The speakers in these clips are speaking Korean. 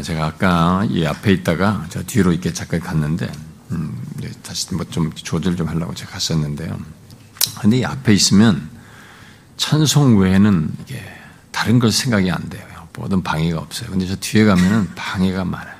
아, 제가 아까 이 앞에 있다가 저 뒤로 이렇게 잠깐 갔는데, 음, 다시 뭐 좀 조절 좀 하려고 제가 갔었는데요. 근데 이 앞에 있으면 찬송 외에는 이게 다른 걸 생각이 안 돼요. 모든 방해가 없어요. 근데 저 뒤에 가면은 방해가 많아요.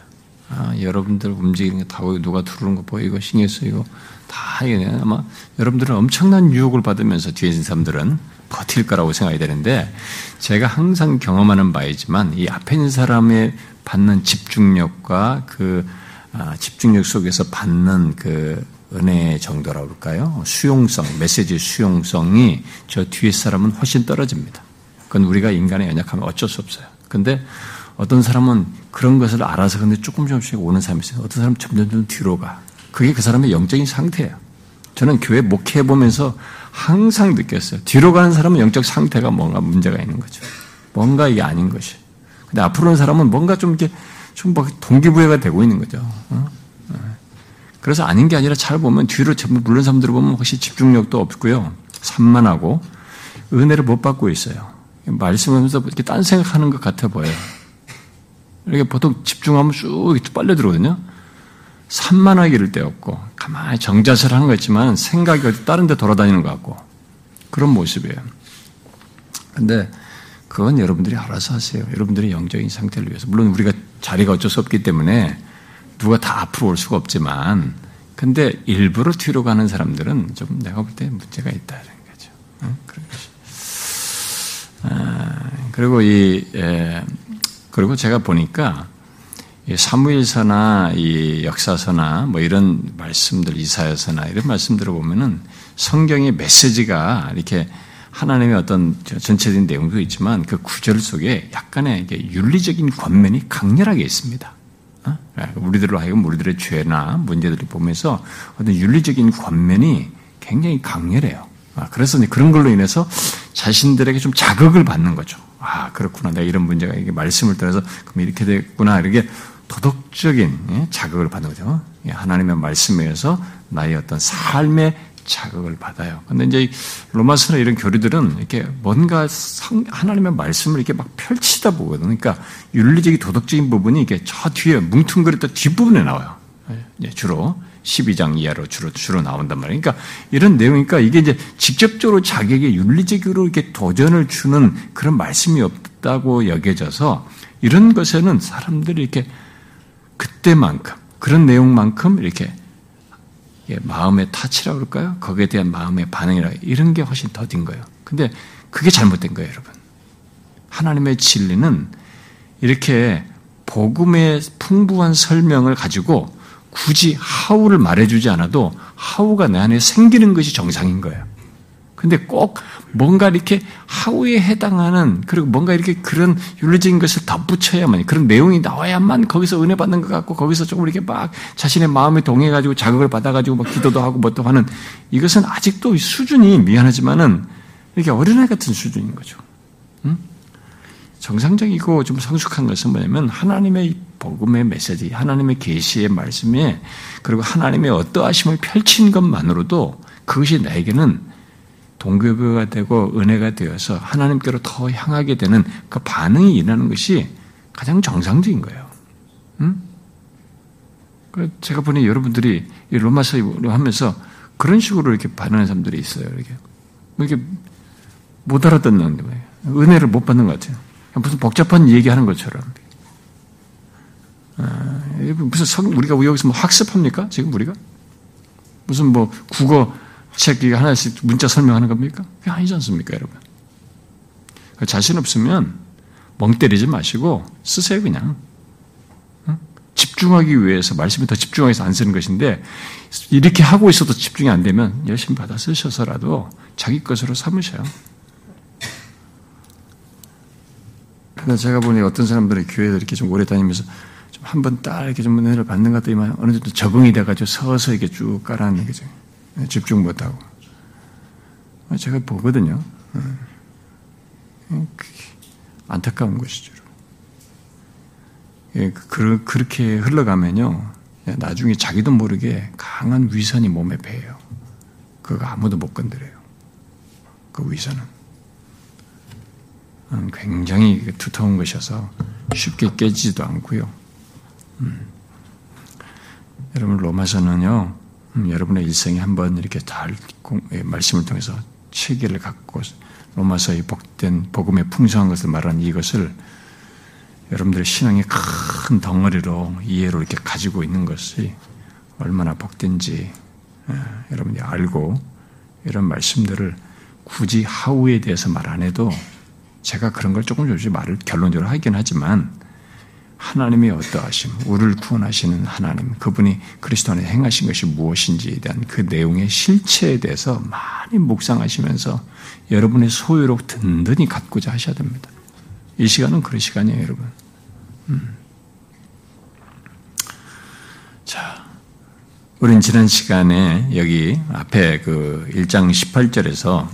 아, 여러분들 움직이는 게 다 보이고 누가 들어오는 거 보이고 신경 쓰이고 다 이게 아마 여러분들은 엄청난 유혹을 받으면서 뒤에 있는 사람들은 버틸 거라고 생각이 되는데 제가 항상 경험하는 바이지만 이 앞에 있는 사람의 받는 집중력과 그 아, 집중력 속에서 받는 그 은혜 정도라고 할까요? 수용성, 메시지 수용성이 저 뒤에 사람은 훨씬 떨어집니다. 그건 우리가 인간의 연약하면 어쩔 수 없어요. 근데 어떤 사람은 그런 것을 알아서 근데 조금 조금씩 오는 사람이 있어요. 어떤 사람은 점점점 뒤로 가. 그게 그 사람의 영적인 상태예요. 저는 교회 목회해 보면서 항상 느꼈어요. 뒤로 가는 사람은 영적 상태가 뭔가 문제가 있는 거죠. 뭔가 이게 아닌 것이. 근데 앞으로 는 사람은 뭔가 좀 이렇게 좀 동기부여가 되고 있는 거죠. 어? 네. 그래서 아닌 게 아니라 잘 보면 뒤로 전부 물른 사람들을 보면 혹시 집중력도 없고요. 산만하고 은혜를 못 받고 있어요. 말씀하면서 이렇게 딴 생각하는 것 같아 보여요. 이렇게 보통 집중하면 쭉 빨려 들어오거든요. 산만하게 이럴 때 없고, 가만히 정자세를 하는 거 있지만 생각이 어디 다른 데 돌아다니는 것 같고, 그런 모습이에요. 근데 그건 여러분들이 알아서 하세요. 여러분들의 영적인 상태를 위해서. 물론 우리가 자리가 어쩔 수 없기 때문에 누가 다 앞으로 올 수가 없지만, 근데 일부러 뒤로 가는 사람들은 좀 내가 볼 때 문제가 있다는 거죠. 응? 것이. 아, 그리고 이, 에, 그리고 제가 보니까 사무일서나 이 역사서나 뭐 이런 말씀들 이사야서나 이런 말씀들을 보면은 성경의 메시지가 이렇게 하나님의 어떤 전체적인 내용도 있지만 그 구절 속에 약간의 윤리적인 권면이 강렬하게 있습니다. 어? 우리들로 하여금 우리들의 죄나 문제들을 보면서 어떤 윤리적인 권면이 굉장히 강렬해요. 아, 그래서 그런 걸로 인해서 자신들에게 좀 자극을 받는 거죠. 아, 그렇구나. 내가 이런 문제가 이게 말씀을 들어서 그럼 이렇게 됐구나. 이렇게 도덕적인 예, 자극을 받는 거죠. 예, 하나님의 말씀에 의해서 나의 어떤 삶의 자극을 받아요. 근데 이제 로마서나 이런 교리들은 이렇게 뭔가 하나님의 말씀을 이렇게 막 펼치다 보거든요. 그러니까 윤리적인 도덕적인 부분이 이게 저 뒤에 뭉퉁거렸던 뒷부분에 나와요. 예, 주로. 12장 이하로 주로, 주로 나온단 말이에요. 그러니까 이런 내용이니까 이게 이제 직접적으로 자기에게 윤리적으로 이렇게 도전을 주는 그런 말씀이 없다고 여겨져서 이런 것에는 사람들이 이렇게 그때만큼, 그런 내용만큼 이렇게 마음의 타치라고 그럴까요? 거기에 대한 마음의 반응이라 이런 게 훨씬 더딘 거예요. 근데 그게 잘못된 거예요, 여러분. 하나님의 진리는 이렇게 복음의 풍부한 설명을 가지고 굳이 하우를 말해주지 않아도 하우가 내 안에 생기는 것이 정상인 거예요. 근데 꼭 뭔가 이렇게 하우에 해당하는 그리고 뭔가 이렇게 그런 윤리적인 것을 덧붙여야만 그런 내용이 나와야만 거기서 은혜 받는 것 같고 거기서 조금 이렇게 막 자신의 마음에 동해 가지고 자극을 받아 가지고 막 기도도 하고 뭐또 하는 이것은 아직도 수준이 미안하지만은 이렇게 어린아이 같은 수준인 거죠. 응? 정상적이고 좀 성숙한 것은 뭐냐면 하나님의 복음의 메시지, 하나님의 계시의 말씀에 그리고 하나님의 어떠하심을 펼친 것만으로도 그것이 나에게는 동교부가 되고 은혜가 되어서 하나님께로 더 향하게 되는 그 반응이 일어나는 것이 가장 정상적인 거예요. 응? 제가 보니 여러분들이 로마서로 하면서 그런 식으로 이렇게 반응하는 사람들이 있어요. 이렇게 뭐 이렇게 못 알아듣는 거예요. 은혜를 못 받는 것 같아요. 무슨 복잡한 얘기하는 것처럼. 아, 무슨 성, 우리가 여기서 뭐 학습합니까? 지금 우리가? 무슨 뭐 국어 책 하나씩 문자 설명하는 겁니까? 그게 아니지 않습니까, 여러분? 자신 없으면 멍 때리지 마시고 쓰세요, 그냥. 집중하기 위해서, 말씀에 더 집중하기 위해서 안 쓰는 것인데, 이렇게 하고 있어도 집중이 안 되면 열심히 받아 쓰셔서라도 자기 것으로 삼으셔요. 근데 제가 보니 어떤 사람들이 교회에 이렇게 좀 오래 다니면서 좀 한 번 딱 이렇게 좀 은혜를 받는 것 같더니만 어느 정도 적응이 돼가지고 서서 이렇게 쭉 깔아앉는 거죠. 집중 못하고. 제가 보거든요. 안타까운 것이죠. 예, 그, 그렇게 흘러가면요. 나중에 자기도 모르게 강한 위선이 몸에 배요. 그거 아무도 못 건드려요. 그 위선은. 음, 굉장히 두터운 것이어서 쉽게 깨지지도 않고요. 음. 여러분 로마서는요. 음, 여러분의 일생에 한번 이렇게 잘 예, 말씀을 통해서 체계를 갖고 로마서의 복된 복음의 풍성한 것을 말하는 이것을 여러분들의 신앙의 큰 덩어리로 이해로 이렇게 가지고 있는 것이 얼마나 복된지 예, 여러분이 알고 이런 말씀들을 굳이 하우에 대해서 말 안 해도 제가 그런 걸 조금 조금씩 말을 결론적으로 하긴 하지만 하나님이 어떠하심, 우리를 구원하시는 하나님, 그분이 그리스도 안에 행하신 것이 무엇인지에 대한 그 내용의 실체에 대해서 많이 묵상하시면서 여러분의 소유로 든든히 갖고자 하셔야 됩니다. 이 시간은 그런 시간이에요, 여러분. 음. 자, 우린 지난 시간에 여기 앞에 그 1장 18절에서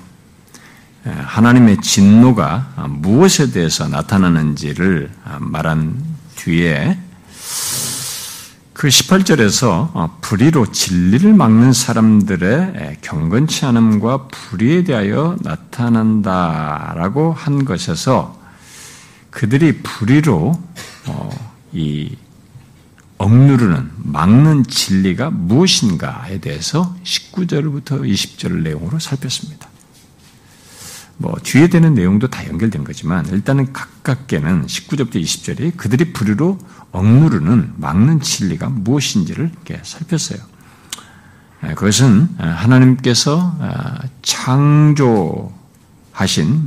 하나님의 진노가 무엇에 대해서 나타나는지를 말한 뒤에 그 18절에서 어, 불의로 진리를 막는 사람들의 경건치 않음과 불의에 대하여 나타난다라고 한 것에서 그들이 불의로 어, 이 억누르는 막는 진리가 무엇인가에 대해서 19절부터 20절 내용으로 살폈습니다. 뭐 뒤에 되는 내용도 다 연결된 거지만 일단은 가깝게는 19절부터 20절이 그들이 불의로 억누르는 막는 진리가 무엇인지를 이렇게 살폈어요. 예, 그것은 하나님께서 아, 창조하신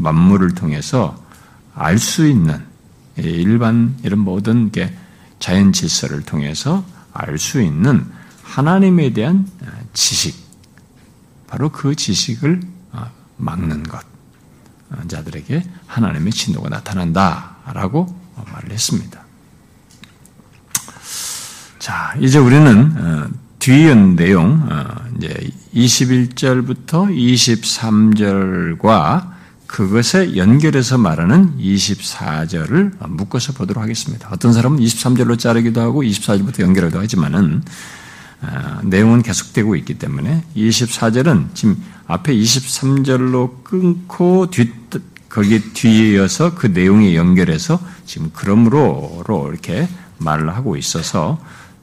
만물을 통해서 알 수 있는 일반 이런 모든 게 자연 질서를 통해서 알 수 있는 하나님에 대한 아, 지식, 바로 그 지식을 아, 막는 것. 자들에게 하나님의 진노가 나타난다라고 말을 했습니다. 자, 이제 우리는 어, 뒤이은 내용, 어, 이제 21절부터 23절과 그것에 연결해서 말하는 24절을 묶어서 보도록 하겠습니다. 어떤 사람은 23절로 자르기도 하고 24절부터 연결하기도 하지만은 어, 내용은 계속되고 있기 때문에 24절은 지금 앞에 23절로 끊고 뒤, 거기 뒤에 이어서 그 내용에 연결해서 지금 그러므로로 이렇게 말을 하고 있어서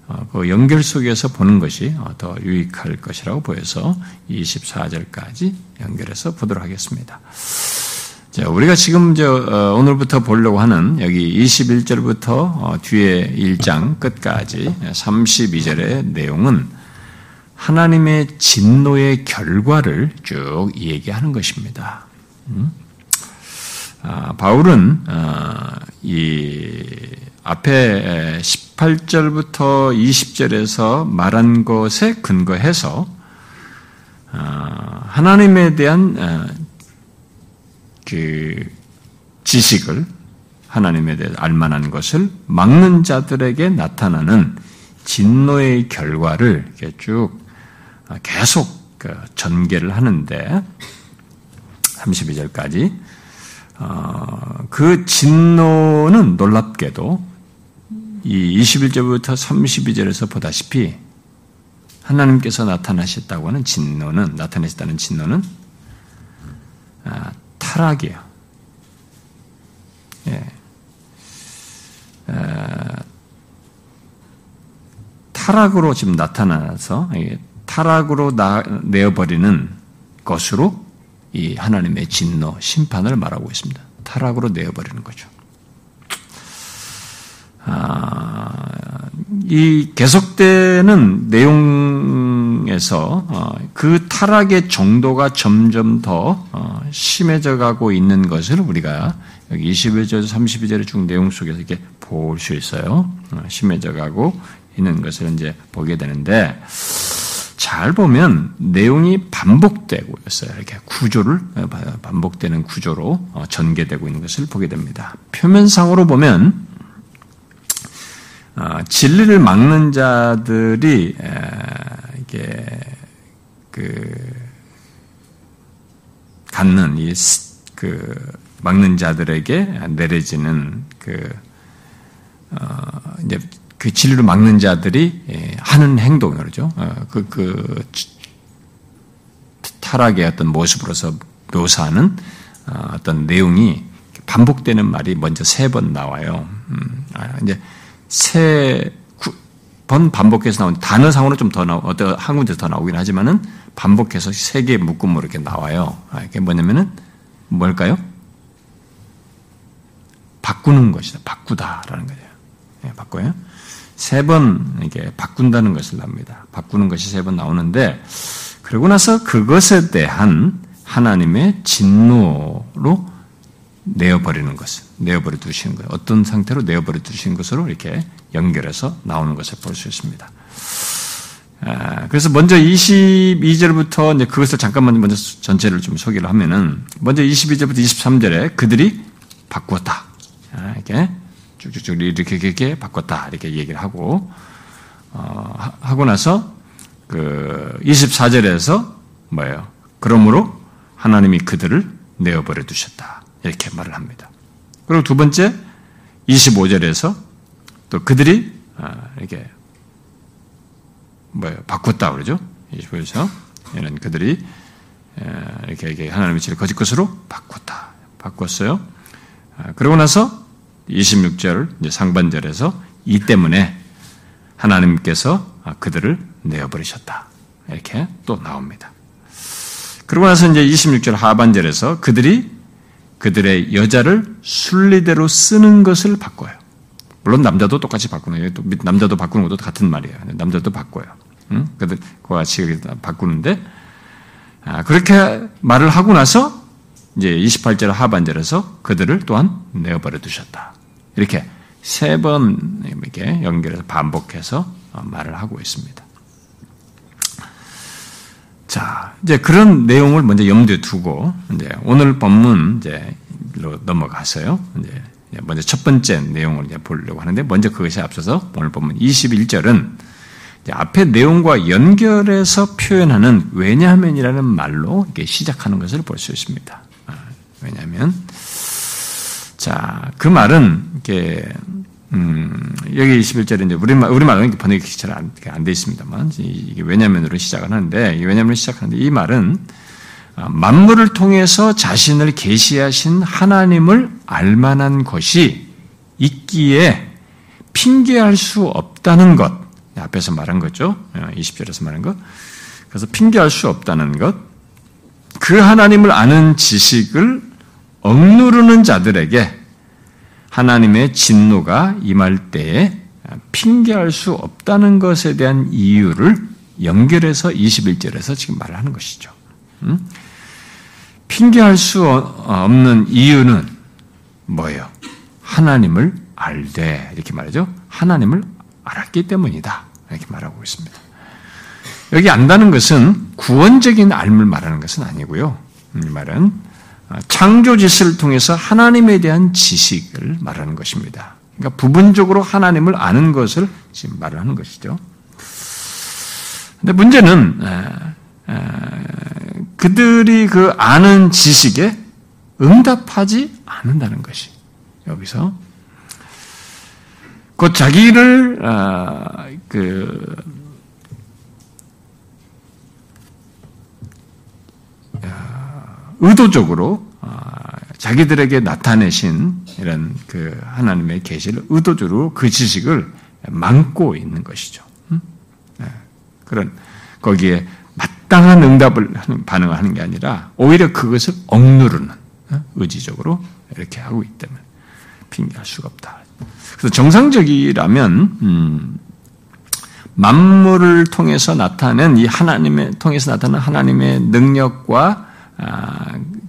어, 그 연결 속에서 보는 것이 어, 더 유익할 것이라고 보여서 24절까지 연결해서 보도록 하겠습니다. 자, 우리가 지금 저 어, 오늘부터 보려고 하는 여기 21절부터 뒤에 1장 끝까지 32절의 내용은 하나님의 진노의 결과를 쭉 얘기하는 것입니다. 음? 아, 바울은 아, 이 앞에 18절부터 20절에서 말한 것에 근거해서 아, 하나님에 대한 그 지식을 하나님에 대해 알만한 것을 막는 자들에게 나타나는 진노의 결과를 쭉 계속 그 전개를 하는데 32절까지 어, 그 진노는 놀랍게도 이 21절부터 32절에서 보다시피 하나님께서 나타나셨다고 하는 진노는 나타내셨다는 진노는 아, 타락이에요. 예. 아, 타락으로 지금 나타나서 타락으로 나, 내어버리는 것으로 이 하나님의 진노, 심판을 말하고 있습니다. 타락으로 내어버리는 거죠. 아, 이 계속되는 내용에서 어, 그 타락의 정도가 점점 더 어, 심해져 가고 있는 것을 우리가 여기 21절, 32절의 중 내용 속에서 이렇게 볼 수 있어요. 어, 심해져 가고 있는 것을 이제 보게 되는데, 잘 보면 내용이 반복되고 있어요. 이렇게 구조를 어, 반복되는 구조로 어, 전개되고 있는 것을 보게 됩니다. 표면상으로 보면 어, 진리를 막는 자들이 이게 그 갖는 이 그 막는 자들에게 내려지는 그 이제 그 진리를 막는 자들이 예, 하는 행동, 그러죠. 어, 그, 그, 타락의 어떤 모습으로서 묘사하는 어, 어떤 내용이 반복되는 말이 먼저 세 번 나와요. 음, 아, 이제 세, 번 반복해서 나온 단어상으로 좀 더 나오, 어떤 한 군데서 더 나오긴 하지만은 반복해서 세 개의 묶음으로 이렇게 나와요. 아, 이게 뭐냐면은 뭘까요? 바꾸는 것이다. 바꾸다라는 거예요. 네, 바꿔요. 세 번 이게 바꾼다는 것을 납니다. 바꾸는 것이 세 번 나오는데 그러고 나서 그것에 대한 하나님의 진노로 내어버리는 것을 내어버려 두시는 거예요. 어떤 상태로 내어버려 두시는 것으로 이렇게 연결해서 나오는 것을 볼 수 있습니다. 아, 그래서 먼저 22절부터 이제 그것을 잠깐만 먼저 전체를 좀 소개를 하면은 먼저 22절부터 23절에 그들이 바꾸었다. 아, 이렇게 쭉쭉쭉 이렇게 이렇게 바꿨다. 이렇게 얘기를 하고 어, 하고 나서 그 24절에서 뭐예요? 그러므로 하나님이 그들을 내어버려 두셨다. 이렇게 말을 합니다. 그리고 두 번째 25절에서 또 그들이 아, 이렇게 뭐예요? 바꿨다 그러죠? 25절에서 이는 그들이 이렇게, 하나님의 지를 거짓 것으로 바꿨다. 바꿨어요. 아, 그러고 나서 26절 이제 상반절에서 이 때문에 하나님께서 아, 그들을 내어버리셨다. 이렇게 또 나옵니다. 그러고 나서 이제 26절 하반절에서 그들이 그들의 여자를 순리대로 쓰는 것을 바꿔요. 물론 남자도 똑같이 바꾸는 또 남자도 바꾸는 것도 같은 말이에요. 남자도 바꿔요. 응? 그들 그와 같이 바꾸는데 아, 그렇게 말을 하고 나서 이제 28절 하반절에서 그들을 또한 내어버려 두셨다. 이렇게 세 번 이렇게 연결해서 반복해서 말을 하고 있습니다. 자, 이제 그런 내용을 먼저 염두에 두고 이제 오늘 본문 이제로 넘어가서요. 이제 먼저 첫 번째 내용을 이제 보려고 하는데 먼저 그것이 앞서서 오늘 본문 21절은 앞에 내용과 연결해서 표현하는 왜냐하면이라는 말로 이렇게 시작하는 것을 볼 수 있습니다. 아, 왜냐하면 자, 그 말은 이렇게 음, 여기 21절에 이제 우리말, 우리말은 번역이 잘안 돼 있습니다만, 이게 왜냐면으로 시작을 하는데, 왜냐면으로 시작하는데, 이 말은 아, 만물을 통해서 자신을 계시하신 하나님을 알만한 것이 있기에 핑계할 수 없다는 것. 앞에서 말한 거죠. 20절에서 어, 말한 것. 그래서 핑계할 수 없다는 것. 그 하나님을 아는 지식을 억누르는 자들에게 하나님의 진노가 임할 때에 핑계할 수 없다는 것에 대한 이유를 연결해서 21절에서 지금 말을 하는 것이죠. 음? 핑계할 수 없는 이유는 뭐예요? 하나님을 알되 이렇게 말하죠. 하나님을 알았기 때문이다. 이렇게 말하고 있습니다. 여기 안다는 것은 구원적인 알을 말하는 것은 아니고요. 이 말은 창조 지식을 통해서 하나님에 대한 지식을 말하는 것입니다. 그러니까 부분적으로 하나님을 아는 것을 지금 말을 하는 것이죠. 근데 문제는 그들이 그 아는 지식에 응답하지 않는다는 것이 여기서 곧 자기를 아, 그 의도적으로 아, 자기들에게 나타내신 이런 그 하나님의 계시를 의도적으로 그 지식을 막고 있는 것이죠. 음? 네. 그런 거기에 마땅한 응답을 반응을 하는 게 아니라 오히려 그것을 억누르는 어? 의지적으로 이렇게 하고 있기 때문에 핑계할 수가 없다. 그래서 정상적이라면 음, 만물을 통해서 나타낸 이 하나님의 통해서 나타난 하나님의 능력과 아,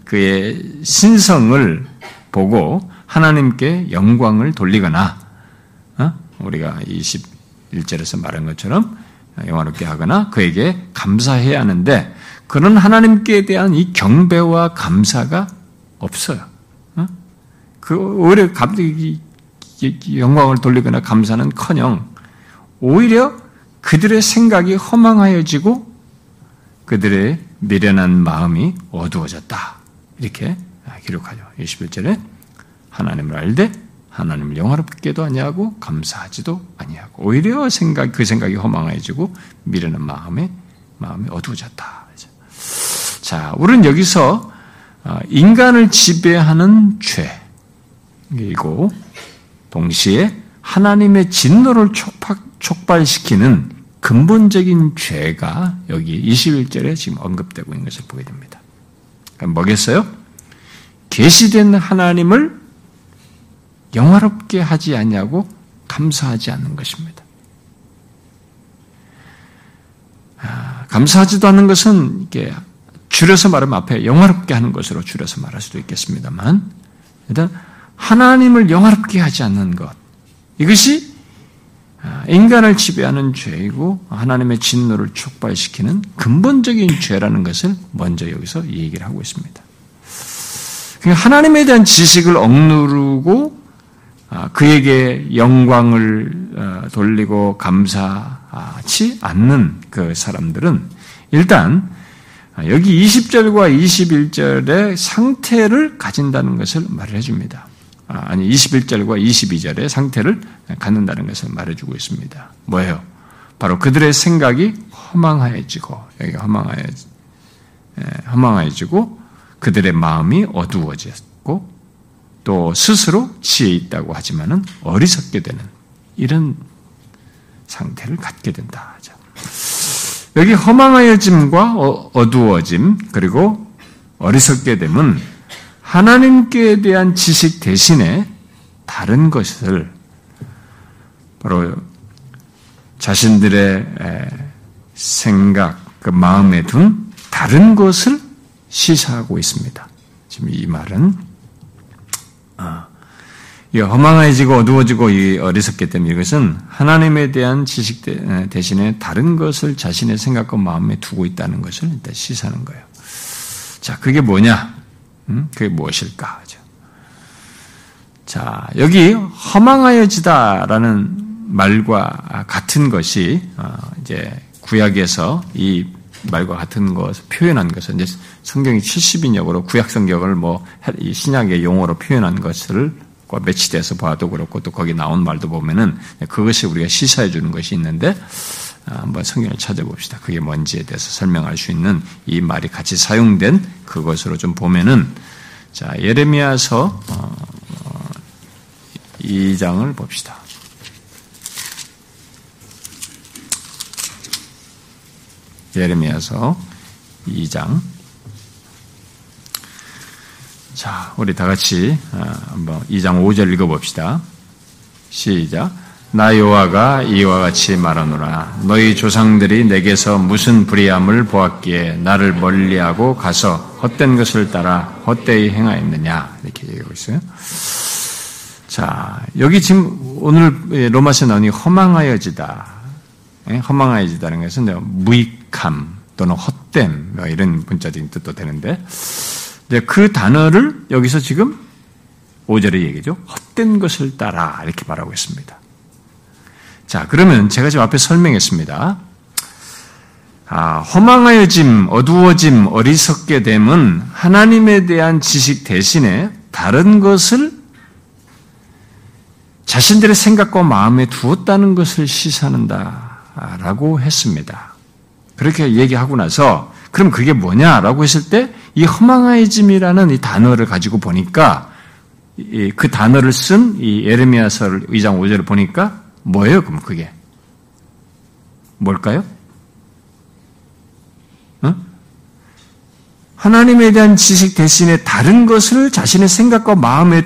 그의 신성을 보고 하나님께 영광을 돌리거나 어? 우리가 21절에서 말한 것처럼 영화롭게 하거나 그에게 감사해야 하는데 그런 하나님께 대한 이 경배와 감사가 없어요. 어? 그 오히려 영광을 돌리거나 감사는커녕 오히려 그들의 생각이 허망하여지고 그들의 미련한 마음이 어두워졌다. 이렇게 기록하죠. 21절에 하나님을 알되 하나님을 영화롭게도 아니하고 감사하지도 아니하고 오히려 생각 그 생각이 허망해지고 미련한 마음에 마음이 어두워졌다. 자, 우리는 여기서 어, 인간을 지배하는 죄 그리고 동시에 하나님의 진노를 촉발시키는 근본적인 죄가 여기 21절에 지금 언급되고 있는 것을 보게 됩니다. 뭐겠어요? 계시된 하나님을 영화롭게 하지 않냐고 감사하지 않는 것입니다. 아, 감사하지도 않는 것은 이게 줄여서 말하면 앞에 영화롭게 하는 것으로 줄여서 말할 수도 있겠습니다만 일단 하나님을 영화롭게 하지 않는 것 이것이 아, 인간을 지배하는 죄이고 하나님의 진노를 촉발시키는 근본적인 죄라는 것을 먼저 여기서 얘기를 하고 있습니다. 그러니까 하나님에 대한 지식을 억누르고 아, 그에게 영광을 어, 돌리고 감사하지 않는 그 사람들은 일단 여기 20절과 21절의 상태를 가진다는 것을 말을 해줍니다. 아, 아니 21절과 22절의 상태를 갖는다는 것을 말해주고 있습니다. 뭐예요? 바로 그들의 생각이 허망하여지고 여기 허망하여 허망하여지고 그들의 마음이 어두워졌고 또 스스로 지혜 있다고 하지만은 어리석게 되는 이런 상태를 갖게 된다. 여기 허망하여짐과 어, 어두워짐 그리고 어리석게 됨은 하나님께 대한 지식 대신에 다른 것을 바로 자신들의 생각, 그 마음에 둔 다른 것을 시사하고 있습니다. 지금 이 말은 아, 허망해지고 어두워지고 어리석게 되면 이것은 하나님에 대한 지식 대신에 다른 것을 자신의 생각과 마음에 두고 있다는 것을 일단 시사하는 거예요. 자, 그게 뭐냐? 음? 그게 무엇일까? 자, 여기 허망하여지다라는 말과 같은 것이 어, 이제 구약에서 이 말과 같은 것을 표현한 것은 이제 성경이 70인역으로 구약 성경을 뭐 신약의 용어로 표현한 것을 매치돼서 봐도 그렇고 또 거기 나온 말도 보면은 그것이 우리가 시사해 주는 것이 있는데 아, 한번 성경을 찾아봅시다. 그게 뭔지에 대해서 설명할 수 있는 이 말이 같이 사용된 그것으로 좀 보면은 자 예레미야서 2장을 어, 어, 봅시다. 예레미야서 2장 자, 우리 다 같이 어, 한번 2장 5절 읽어 봅시다. 시작. 나 여호와가 이와 같이 말하노라. 너희 조상들이 내게서 무슨 불의함을 보았기에 나를 멀리하고 가서 헛된 것을 따라 헛되이 행하였느냐 이렇게 얘기하고 있어요. 자, 여기 지금 오늘 로마서 나오니 허망하여지다. 예, 허망하여지다는 것은 무익함 또는 헛됨 뭐 이런 문자적인 뜻도 되는데 그 단어를 여기서 지금 5절에 얘기죠. 헛된 것을 따라 이렇게 말하고 있습니다. 자, 그러면 제가 지금 앞에 설명했습니다. 아, 허망하여짐, 어두워짐, 어리석게 됨은 하나님에 대한 지식 대신에 다른 것을 자신들의 생각과 마음에 두었다는 것을 시사한다라고 했습니다. 그렇게 얘기하고 나서 그럼 그게 뭐냐라고 했을 때 이 허망해짐이라는 이 단어를 가지고 보니까 그 단어를 쓴 이 에르미야서 2장 5절을 보니까 뭐예요? 그럼 그게 뭘까요? 어? 하나님에 대한 지식 대신에 다른 것을 자신의 생각과 마음에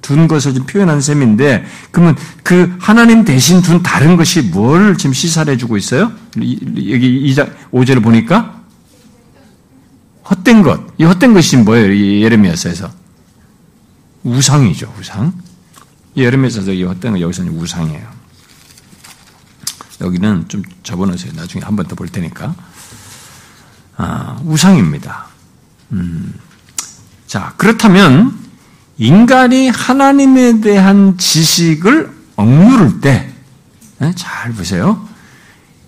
둔 것을 좀 표현한 셈인데, 그러면 그 하나님 대신 둔 다른 것이 뭘 지금 시사를 해주고 있어요? 여기 2장 5절을 보니까 헛된 것. 이 헛된 것이 뭐예요? 이 예레미야서에서. 우상이죠, 우상. 이 예레미야서에서 이 헛된 것 여기서는 우상이에요. 여기는 좀 접어놓으세요. 나중에 한 번 더 볼 테니까. 아, 우상입니다. 음. 자, 그렇다면 인간이 하나님에 대한 지식을 억누를 때, 네, 잘 보세요.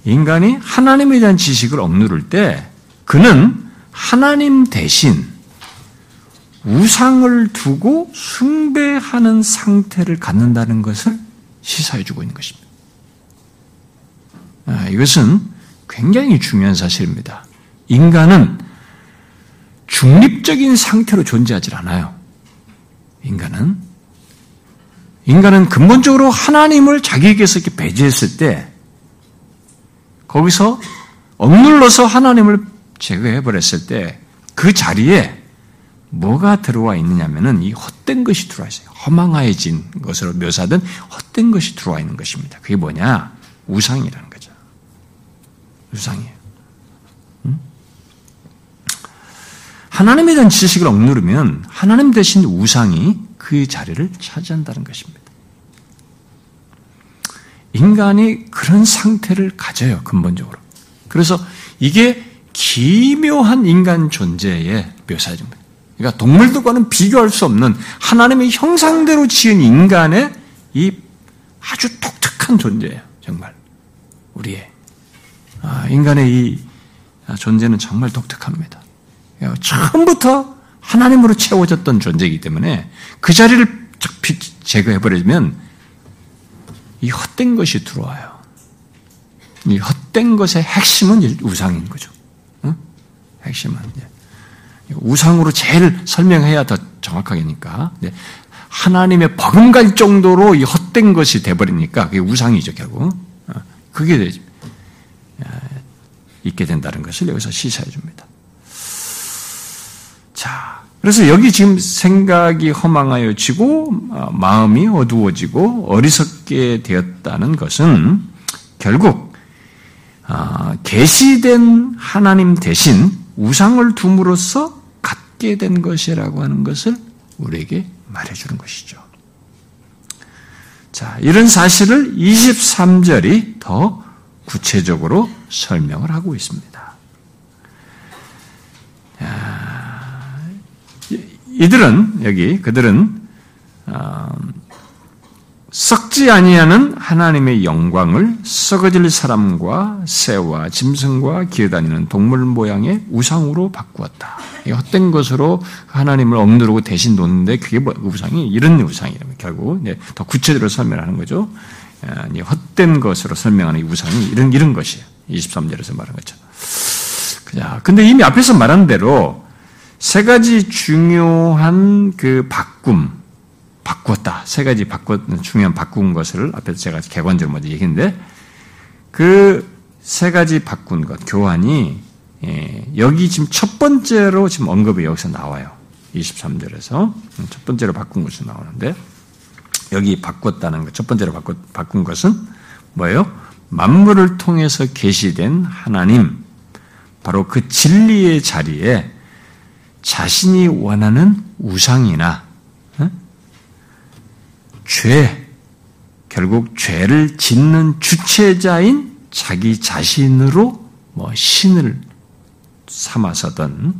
인간이 하나님에 대한 지식을 억누를 때, 그는 하나님 대신 우상을 두고 숭배하는 상태를 갖는다는 것을 시사해 주고 있는 것입니다. 아, 이것은 굉장히 중요한 사실입니다. 인간은 중립적인 상태로 존재하지 않아요. 인간은 인간은 근본적으로 하나님을 자기에게서 이렇게 배제했을 때 거기서 억눌러서 하나님을 제거해 버렸을 때 그 자리에 뭐가 들어와 있느냐면은 이 헛된 것이 들어와 있어요. 허망해진 것으로 묘사된 헛된 것이 들어와 있는 것입니다. 그게 뭐냐? 우상이라는 거죠. 우상이에요. 하나님에 대한 지식을 억누르면 하나님 대신 우상이 그 자리를 차지한다는 것입니다. 인간이 그런 상태를 가져요, 근본적으로. 그래서 이게 기묘한 인간 존재의 묘사입니다. 그러니까 동물들과는 비교할 수 없는 하나님의 형상대로 지은 인간의 이 아주 독특한 존재예요, 정말. 우리의. 아, 인간의 이 존재는 정말 독특합니다. 처음부터 하나님으로 채워졌던 존재이기 때문에 그 자리를 제거해버리면 이 헛된 것이 들어와요. 이 헛된 것의 핵심은 우상인 거죠. 응? 핵심은 우상으로 제일 설명해야 더 정확하게니까. 하나님의 버금갈 정도로 이 헛된 것이 돼버리니까 그게 우상이죠 결국. 어, 그게 있게 된다는 것을 여기서 시사해 줍니다. 자, 그래서 여기 지금 생각이 허망하여 지고 어, 마음이 어두워지고 어리석게 되었다는 것은 결국 어, 계시된 하나님 대신 우상을 둠으로써 갖게 된 것이라고 하는 것을 우리에게 말해주는 것이죠. 자, 이런 사실을 23절이 더 구체적으로 설명을 하고 있습니다. 이들은 여기 그들은 어, 썩지 아니하는 하나님의 영광을 썩어질 사람과 새와 짐승과 기어다니는 동물 모양의 우상으로 바꾸었다. 헛된 것으로 하나님을 억누르고 대신 놓는데 그게 뭐, 우상이 이런 우상이라면 결국 더 구체적으로 설명하는 거죠. 아, 헛된 것으로 설명하는 이 우상이 이런 이런 것이에요. 23절에서 말한 것처럼. 자, 근데 이미 앞에서 말한 대로 세 가지 중요한 그 바꿈, 바꿨다. 세 가지 바꿨, 중요한 바꾼 것을 앞에서 제가 개관적으로 먼저 얘기했는데, 그 세 가지 바꾼 것, 교환이, 예, 여기 지금 첫 번째로 지금 언급이 여기서 나와요. 23절에서. 첫 번째로 바꾼 것이 나오는데, 여기 바꿨다는 것, 첫 번째로 바꾼, 바꾼 것은 뭐예요? 만물을 통해서 계시된 하나님, 바로 그 진리의 자리에 자신이 원하는 우상이나 어? 죄, 결국 죄를 짓는 주체자인 자기 자신으로 뭐 신을 삼아서든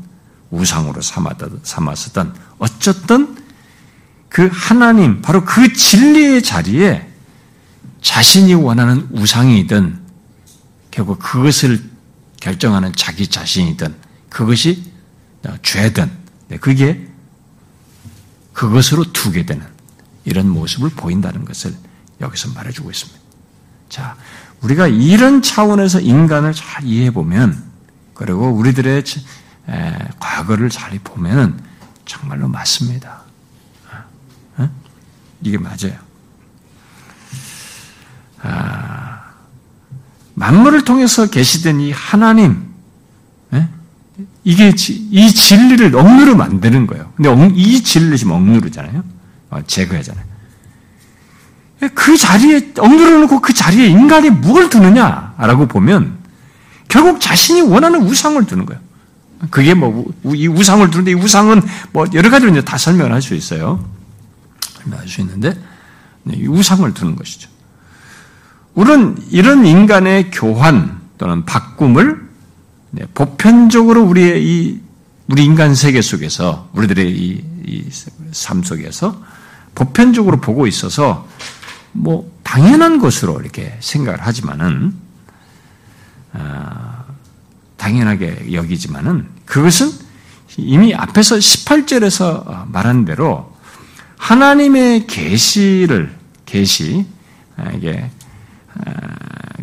우상으로 삼아서든 어쨌든 그 하나님 바로 그 진리의 자리에 자신이 원하는 우상이든 결국 그것을 결정하는 자기 자신이든 그것이 죄든 네, 그게 그것으로 두게 되는 이런 모습을 보인다는 것을 여기서 말해주고 있습니다. 자, 우리가 이런 차원에서 인간을 잘 이해해 보면 그리고 우리들의 과거를 잘 보면 정말로 맞습니다. 어? 이게 맞아요. 아, 만물을 통해서 계시된 이 하나님, 이게 이 진리를 억누르 만드는 거예요. 근데 이 진리를 지금 억누르잖아요. 어, 제거하잖아요. 그 자리에 억누르 놓고 그 자리에 인간이 뭘 두느냐라고 보면 결국 자신이 원하는 우상을 두는 거예요. 그게 뭐 이 우상을 두는데 이 우상은 뭐 여러 가지로 이제 다 설명을 할 수 있어요. 설명할 수 있는데 네, 이 우상을 두는 것이죠. 우리는 이런 인간의 교환 또는 바꿈을 네, 보편적으로 우리의 이 우리 인간 세계 속에서 우리들의 이, 이 삶 속에서 보편적으로 보고 있어서 뭐 당연한 것으로 이렇게 생각을 하지만은 아, 당연하게 여기지만은 그것은 이미 앞에서 18절에서 말한 대로 하나님의 계시를 계시 아, 이게 아,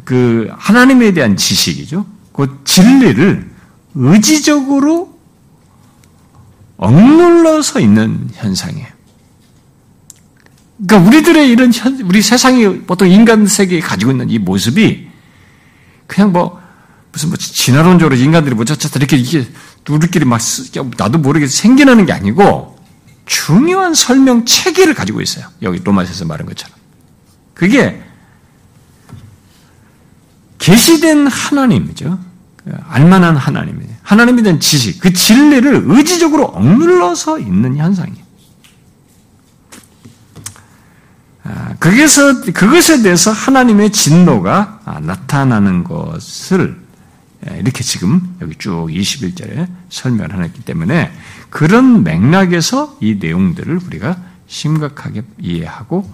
그 하나님에 대한 지식이죠. 그 진리를 의지적으로 억눌러서 있는 현상이에요. 그러니까 우리들의 이런 현, 우리 세상이 보통 인간 세계에 가지고 있는 이 모습이 그냥 뭐 무슨 뭐 진화론적으로 인간들이 뭐 저저 이렇게 이게 우리끼리 막 나도 모르게 생겨나는 게 아니고 중요한 설명 체계를 가지고 있어요. 여기 로마서에서 말한 것처럼. 그게 계시된 하나님이죠. 알만한 하나님이에요. 하나님에 대한 지식, 그 진리를 의지적으로 억눌러서 있는 현상이에요. 아, 그것에, 그것에 대해서 하나님의 진노가 나타나는 것을 예, 이렇게 지금 여기 쭉 21절에 설명을 해놨기 때문에 그런 맥락에서 이 내용들을 우리가 심각하게 이해하고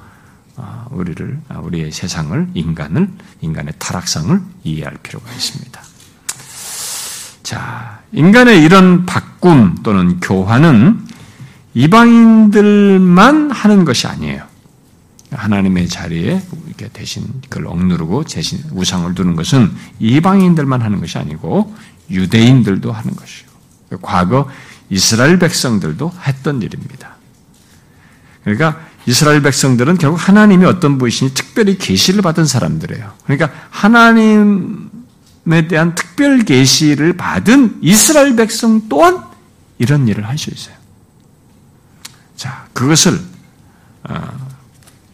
아, 우리를 아, 우리의 세상을 인간을 인간의 타락상을 이해할 필요가 있습니다. 자, 인간의 이런 바꿈 또는 교환은 이방인들만 하는 것이 아니에요. 하나님의 자리에 이렇게 대신 그걸 억누르고 대신 우상을 두는 것은 이방인들만 하는 것이 아니고 유대인들도 하는 것이고 과거 이스라엘 백성들도 했던 일입니다. 그러니까 이스라엘 백성들은 결국 하나님이 어떤 분이신지 특별히 계시를 받은 사람들이에요. 그러니까 하나님에 대한 특별 계시를 받은 이스라엘 백성 또한 이런 일을 할 수 있어요. 자, 그것을 어,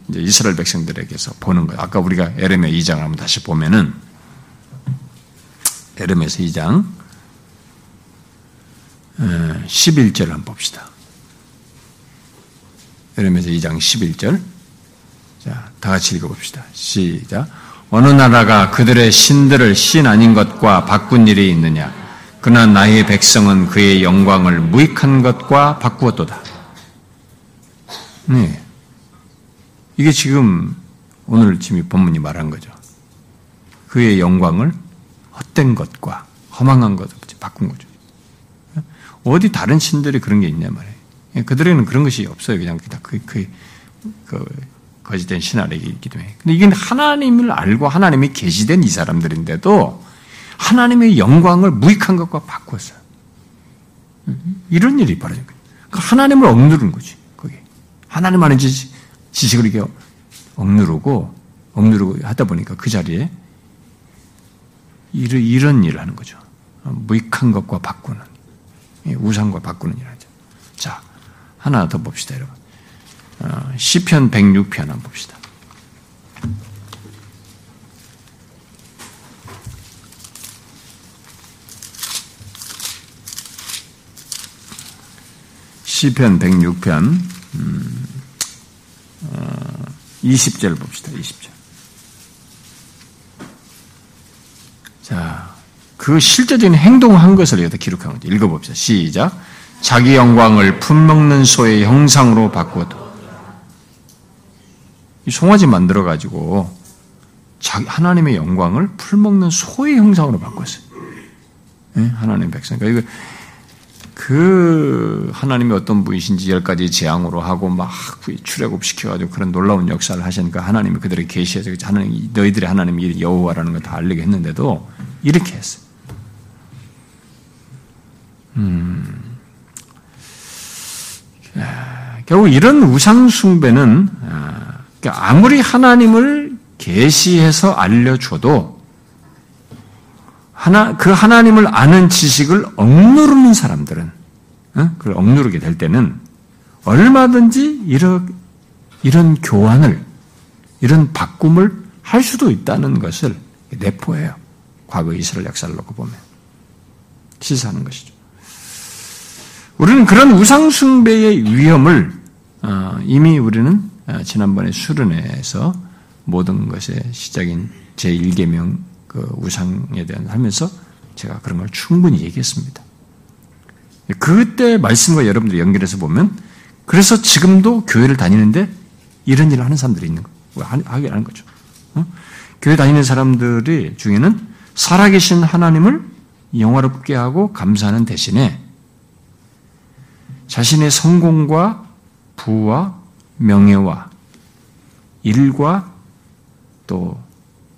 이제 이스라엘 백성들에게서 보는 거예요. 아까 우리가 에레미야 2장을 한번 다시 보면은 에레미야서 2장 11절을 한번 봅시다. 에레미야서 2장 11절. 자, 다 같이 읽어봅시다. 시작. 어느 나라가 그들의 신들을 신 아닌 것과 바꾼 일이 있느냐? 그러나 나의 백성은 그의 영광을 무익한 것과 바꾸었도다. 네. 이게 지금 오늘 지금 본문이 말한 거죠. 그의 영광을 헛된 것과 허망한 것을 바꾼 거죠. 어디 다른 신들이 그런 게 있냐 말이에요. 예, 그들에는 그런 것이 없어요. 그냥 그, 그, 그 거짓된 신 아래 있기 때문에. 근데 이게 하나님을 알고 하나님이 계시된 이 사람들인데도 하나님의 영광을 무익한 것과 바꿨어요. 이런 일이 벌어진 거예요. 그 하나님을 억누르는 거지. 거기. 하나님 아는 지식, 지식을 이렇게 억누르고, 억누르고 하다 보니까 그 자리에 이런 일을 하는 거죠. 무익한 것과 바꾸는. 우상과 바꾸는 일 하죠. 자, 하나 더 봅시다, 여러분. 어, 시편 106편 한번 봅시다. 시편 106편 음, 20절 봅시다. 20절. 자, 그 실제적인 행동한 것을 여기다 기록한 거죠. 읽어봅시다. 시작. 자기 영광을 품먹는 소의 형상으로 바꾸어도. 이 송아지 만들어 가지고 하나님의 영광을 풀먹는 소의 형상으로 바꿨어요. 네? 하나님 백성. 그러니까 이거 그 하나님이 어떤 분이신지 열 가지 재앙으로 하고 막 출애굽 시켜가지고 그런 놀라운 역사를 하시니까 하나님이 그들에게 계시해서 하나님, 너희들의 하나님이 여호와라는 걸 다 알리게 했는데도 이렇게 했어요. 음. 결국 이런 우상 숭배는 아, 그러니까 아무리 하나님을 계시해서 알려줘도 하나, 그 하나님을 아는 지식을 억누르는 사람들은, 어? 그걸 억누르게 될 때는 얼마든지 이런, 이런 교환을, 이런 바꿈을 할 수도 있다는 것을 내포해요. 과거 이스라엘 역사를 놓고 보면. 시사하는 것이죠. 우리는 그런 우상숭배의 위험을 어, 이미 우리는 어, 지난번에 수련회에서 모든 것의 시작인 제1계명 그 우상에 대한 하면서 제가 그런 걸 충분히 얘기했습니다. 그때 말씀과 여러분들 연결해서 보면 그래서 지금도 교회를 다니는데 이런 일을 하는 사람들이 있는 거, 하게 하는 거죠. 어? 교회 다니는 사람들이 중에는 살아계신 하나님을 영화롭게 하고 감사하는 대신에 자신의 성공과 부와 명예와 일과 또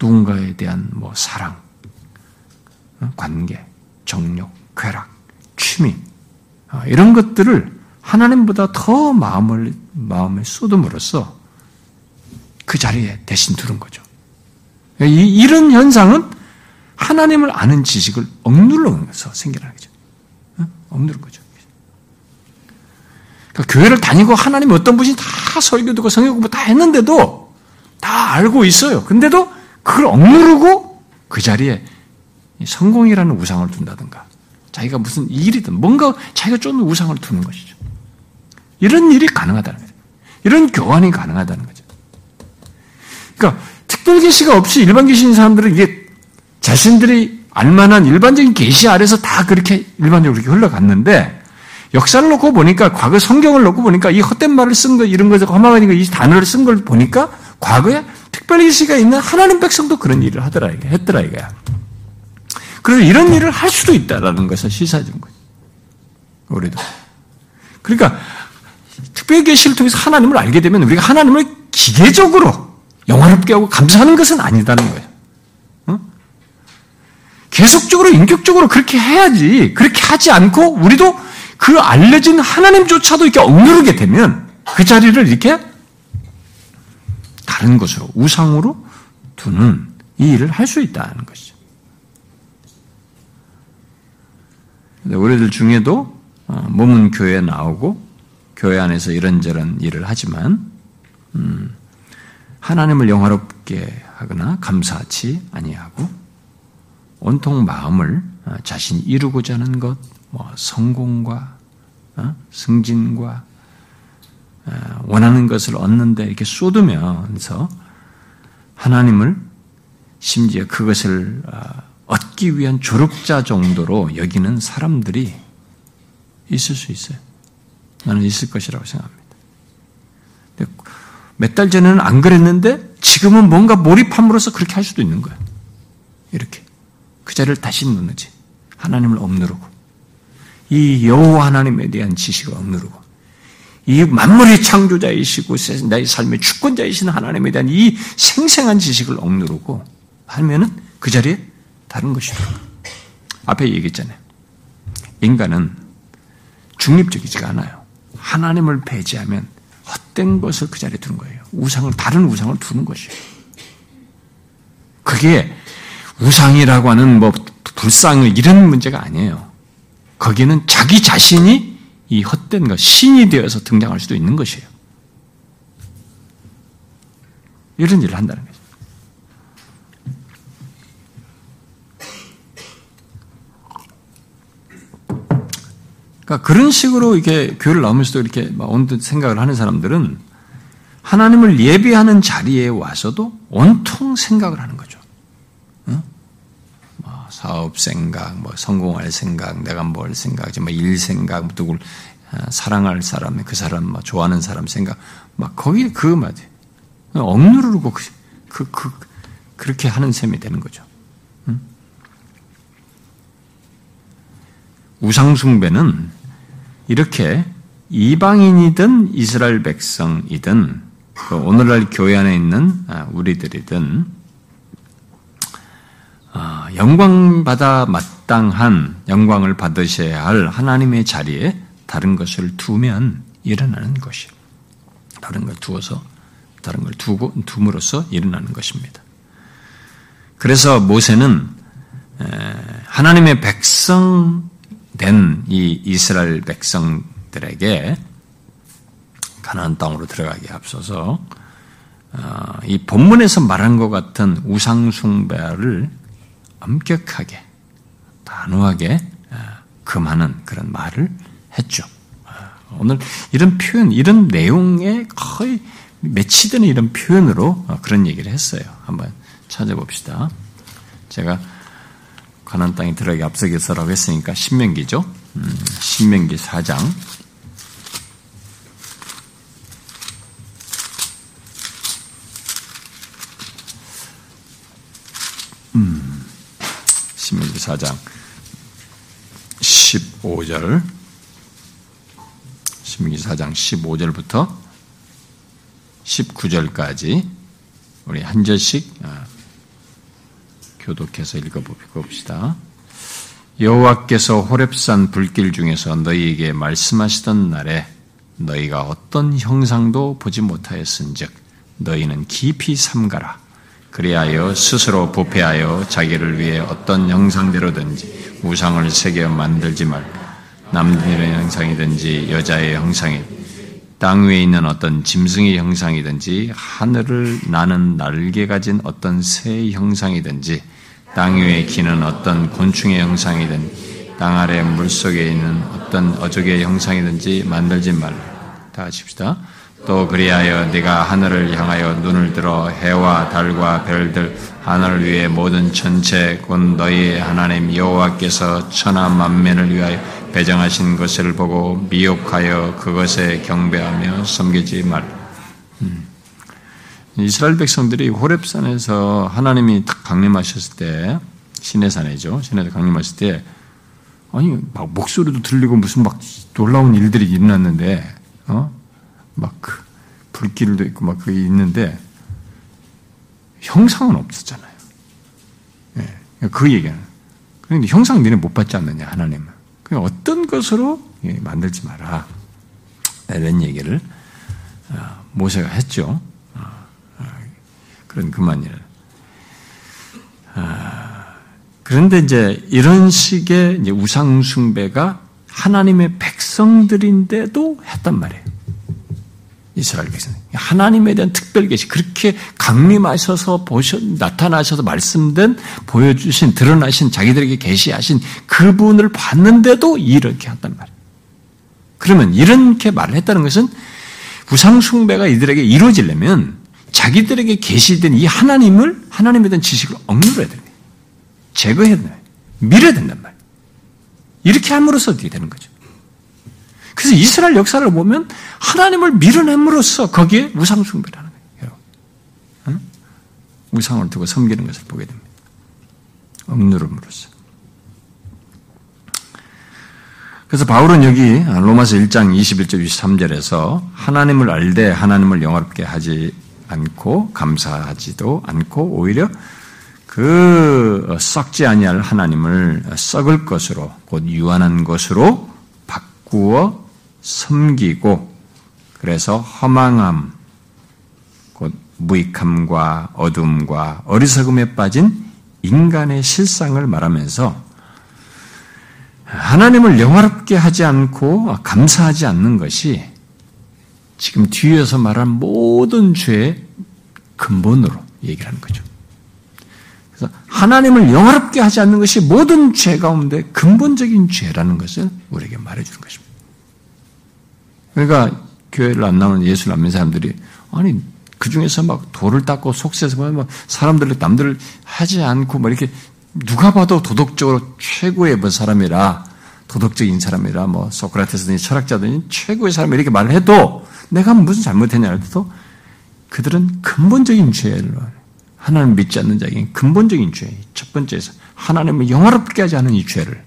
누군가에 대한 뭐 사랑, 어, 관계, 정력, 쾌락, 취미 어, 이런 것들을 하나님보다 더 마음을 마음에 쏟음으로써 그 자리에 대신 두는 거죠. 이, 이런 현상은 하나님을 아는 지식을 억눌러서 생겨나는 거죠. 억누른 거죠. 그러니까 교회를 다니고 하나님이 어떤 분이 다 설교 듣고 성경 공부 다 했는데도 다 알고 있어요. 근데도 그걸 억누르고 그 자리에 성공이라는 우상을 둔다든가 자기가 무슨 일이든 뭔가 자기가 쫓는 우상을 두는 것이죠. 이런 일이 가능하다는 거죠. 이런 교환이 가능하다는 거죠. 그러니까 특별 계시가 없이 일반 계시인 사람들은 이게 자신들이 알만한 일반적인 계시 아래서 다 그렇게 일반적으로 그렇게 흘러갔는데 역사를 놓고 보니까 과거 성경을 놓고 보니까 이 헛된 말을 쓴 거 이런 거죠 허망하니까 이 단어를 쓴 걸 보니까 과거에 특별 계시가 있는 하나님 백성도 그런 일을 하더라 이게 했더라 이거야. 그래서 이런 일을 할 수도 있다라는 것을 시사해 준 거예요. 우리도. 그러니까 특별 계시를 통해서 하나님을 알게 되면 우리가 하나님을 기계적으로 영화롭게 하고 감사하는 것은 아니다는 거예요. 어? 계속적으로 인격적으로 그렇게 해야지. 그렇게 하지 않고 우리도 그 알려진 하나님조차도 이렇게 억누르게 되면 그 자리를 이렇게 다른 것으로 우상으로 두는 이 일을 할 수 있다는 것이죠. 우리들 중에도 어, 몸은 교회에 나오고 교회 안에서 이런저런 일을 하지만 음, 하나님을 영화롭게 하거나 감사치 아니하고 온통 마음을 어, 자신이 이루고자 하는 것, 뭐 성공과 어? 승진과 원하는 것을 얻는데 이렇게 쏟으면서 하나님을 심지어 그것을 얻기 위한 조력자 정도로 여기는 사람들이 있을 수 있어요. 나는 있을 것이라고 생각합니다. 몇 달 전에는 안 그랬는데 지금은 뭔가 몰입함으로써 그렇게 할 수도 있는 거예요. 이렇게 그 자리를 다시 누르지 하나님을 억누르고 이 여호와 하나님에 대한 지식을 억누르고 이 만물의 창조자이시고 나의 삶의 주권자이신 하나님에 대한 이 생생한 지식을 억누르고 하면은 그 자리에 다른 것이다. 앞에 얘기했잖아요. 인간은 중립적이지가 않아요. 하나님을 배제하면 헛된 것을 그 자리에 두는 거예요. 우상을, 다른 우상을 두는 것이에요. 그게 우상이라고 하는 뭐 불상 이런 문제가 아니에요. 거기는 자기 자신이 이 헛된 것, 신이 되어서 등장할 수도 있는 것이에요. 이런 일을 한다는 거죠. 그러니까 그런 식으로 이렇게 교회를 나오면서도 이렇게 온듯 생각을 하는 사람들은 하나님을 예배하는 자리에 와서도 온통 생각을 하는 거죠. 어? 뭐 사업 생각, 뭐 성공할 생각, 내가 뭘 생각, 뭐일 생각, 뭐 누굴 어, 사랑할 사람, 그 사람, 뭐 좋아하는 사람 생각, 막 거기 그 말이에요. 억누르고 그, 그, 그, 그렇게 하는 셈이 되는 거죠. 우상숭배는 이렇게 이방인이든 이스라엘 백성이든 그 오늘날 교회 안에 있는 아, 우리들이든 아, 영광 받아 마땅한 영광을 받으셔야 할 하나님의 자리에 다른 것을 두면 일어나는 것이 다른 걸 두어서 다른 걸 두고 둠으로써 일어나는 것입니다. 그래서 모세는 하나님의 백성 된 이 이스라엘 백성들에게 가나안 땅으로 들어가기 앞서서 어, 이 본문에서 말한 것 같은 우상 숭배를 엄격하게 단호하게 어, 금하는 그런 말을 했죠. 어, 오늘 이런 표현, 이런 내용에 거의 매치되는 이런 표현으로 그런 얘기를 했어요. 한번 찾아봅시다. 제가 가난 땅에 들어가기 앞서서라고 했으니까 신명기죠. 음, 신명기 4장. 음, 신명기 4장. 15절. 신명기 4장 15절부터 19절까지 우리 한 절씩 아, 교독해서 읽어봅시다. 여호와께서 호렙산 불길 중에서 너희에게 말씀하시던 날에 너희가 어떤 형상도 보지 못하였은즉 너희는 깊이 삼가라 그리하여 스스로 부패하여 자기를 위해 어떤 형상대로든지 우상을 새겨 만들지 말고 남들의 형상이든지 여자의 형상이 땅 위에 있는 어떤 짐승의 형상이든지 하늘을 나는 날개 가진 어떤 새의 형상이든지 땅 위에 기는 어떤 곤충의 형상이든 땅 아래 물속에 있는 어떤 어족의 형상이든지 만들지 말라. 다 하십시다. 또 그리하여 네가 하늘을 향하여 눈을 들어 해와 달과 별들 하늘 위에 모든 전체 곧 너희 하나님 여호와께서 천하 만면을 위하여 배정하신 것을 보고 미혹하여 그것에 경배하며 섬기지 말. 음. 이스라엘 백성들이 호렙산에서 하나님이 딱 강림하셨을 때 시내산이죠. 시내에 강림하실 때 아니 막 목소리도 들리고 무슨 막 놀라운 일들이 일어났는데 어? 막그 불길도 있고 막 그게 있는데 형상은 없었잖아요. 예, 그 얘기는. 그런데 형상 너네 못 받지 않느냐 하나님은. 그냥 어떤 것으로 예, 만들지 마라. 이런 얘기를 어, 모세가 했죠. 어, 어, 그런 그만 일. 그런데 이제 이런 식의 우상숭배가 하나님의 백성들인데도 했단 말이에요. 이스라엘 백성. 하나님에 대한 특별 계시 그렇게 강림하셔서 보셔 나타나셔서 말씀된 보여주신 드러나신 자기들에게 계시하신 그분을 봤는데도 이렇게 한단 말이에요. 그러면 이렇게 말을 했다는 것은 우상 숭배가 이들에게 이루어지려면 자기들에게 계시된 이 하나님을 하나님에 대한 지식을 억누려야 됩니다. 제거해야 된다. 밀어야 된단 말이에요. 이렇게 함으로써 어떻게 되는 거죠? 그래서 이스라엘 역사를 보면 하나님을 밀어냄으로써 거기에 우상숭배를 하는 거예요. 응? 우상을 두고 섬기는 것을 보게 됩니다. 억누름으로써. 그래서 바울은 여기 로마서 1장 21절 23절에서 하나님을 알되 하나님을 영화롭게 하지 않고 감사하지도 않고 오히려 그 썩지 아니할 하나님을 썩을 것으로 곧 유한한 것으로 바꾸어 섬기고 그래서 허망함 곧 무익함과 어둠과 어리석음에 빠진 인간의 실상을 말하면서 하나님을 영화롭게 하지 않고 감사하지 않는 것이 지금 뒤에서 말한 모든 죄의 근본으로 얘기를 하는 거죠. 그래서 하나님을 영화롭게 하지 않는 것이 모든 죄 가운데 근본적인 죄라는 것을 우리에게 말해주는 것입니다. 그러니까 교회를 안 나오는 예수를 안 믿는 사람들이 아니 그 중에서 막 돌을 닦고 속세서 막 사람들을 남들을 하지 않고 막 이렇게 누가 봐도 도덕적으로 최고의 뭐 사람이라 도덕적인 사람이라 뭐 소크라테스든지 철학자든지 최고의 사람 이렇게 말을 해도 내가 무슨 잘못했냐 할때도 그들은 근본적인 죄를 하나님 믿지 않는 자에게 근본적인 죄, 첫 번째에서 하나님을 영화롭게 하지 않은 이 죄를.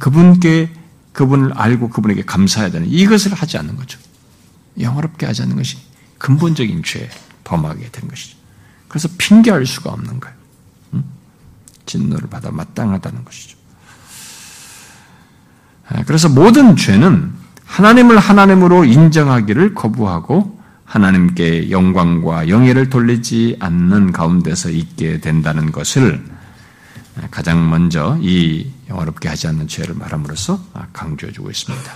그분께 그분을 알고 그분에게 감사해야 되는 이것을 하지 않는 거죠. 영화롭게 하지 않는 것이 근본적인 죄 범하게 된 것이죠. 그래서 핑계할 수가 없는 거예요. 진노를 받아 마땅하다는 것이죠. 아, 그래서 모든 죄는 하나님을 하나님으로 인정하기를 거부하고 하나님께 영광과 영예를 돌리지 않는 가운데서 있게 된다는 것을 가장 먼저 이 영화롭게 하지 않는 죄를 말함으로써 강조해주고 있습니다.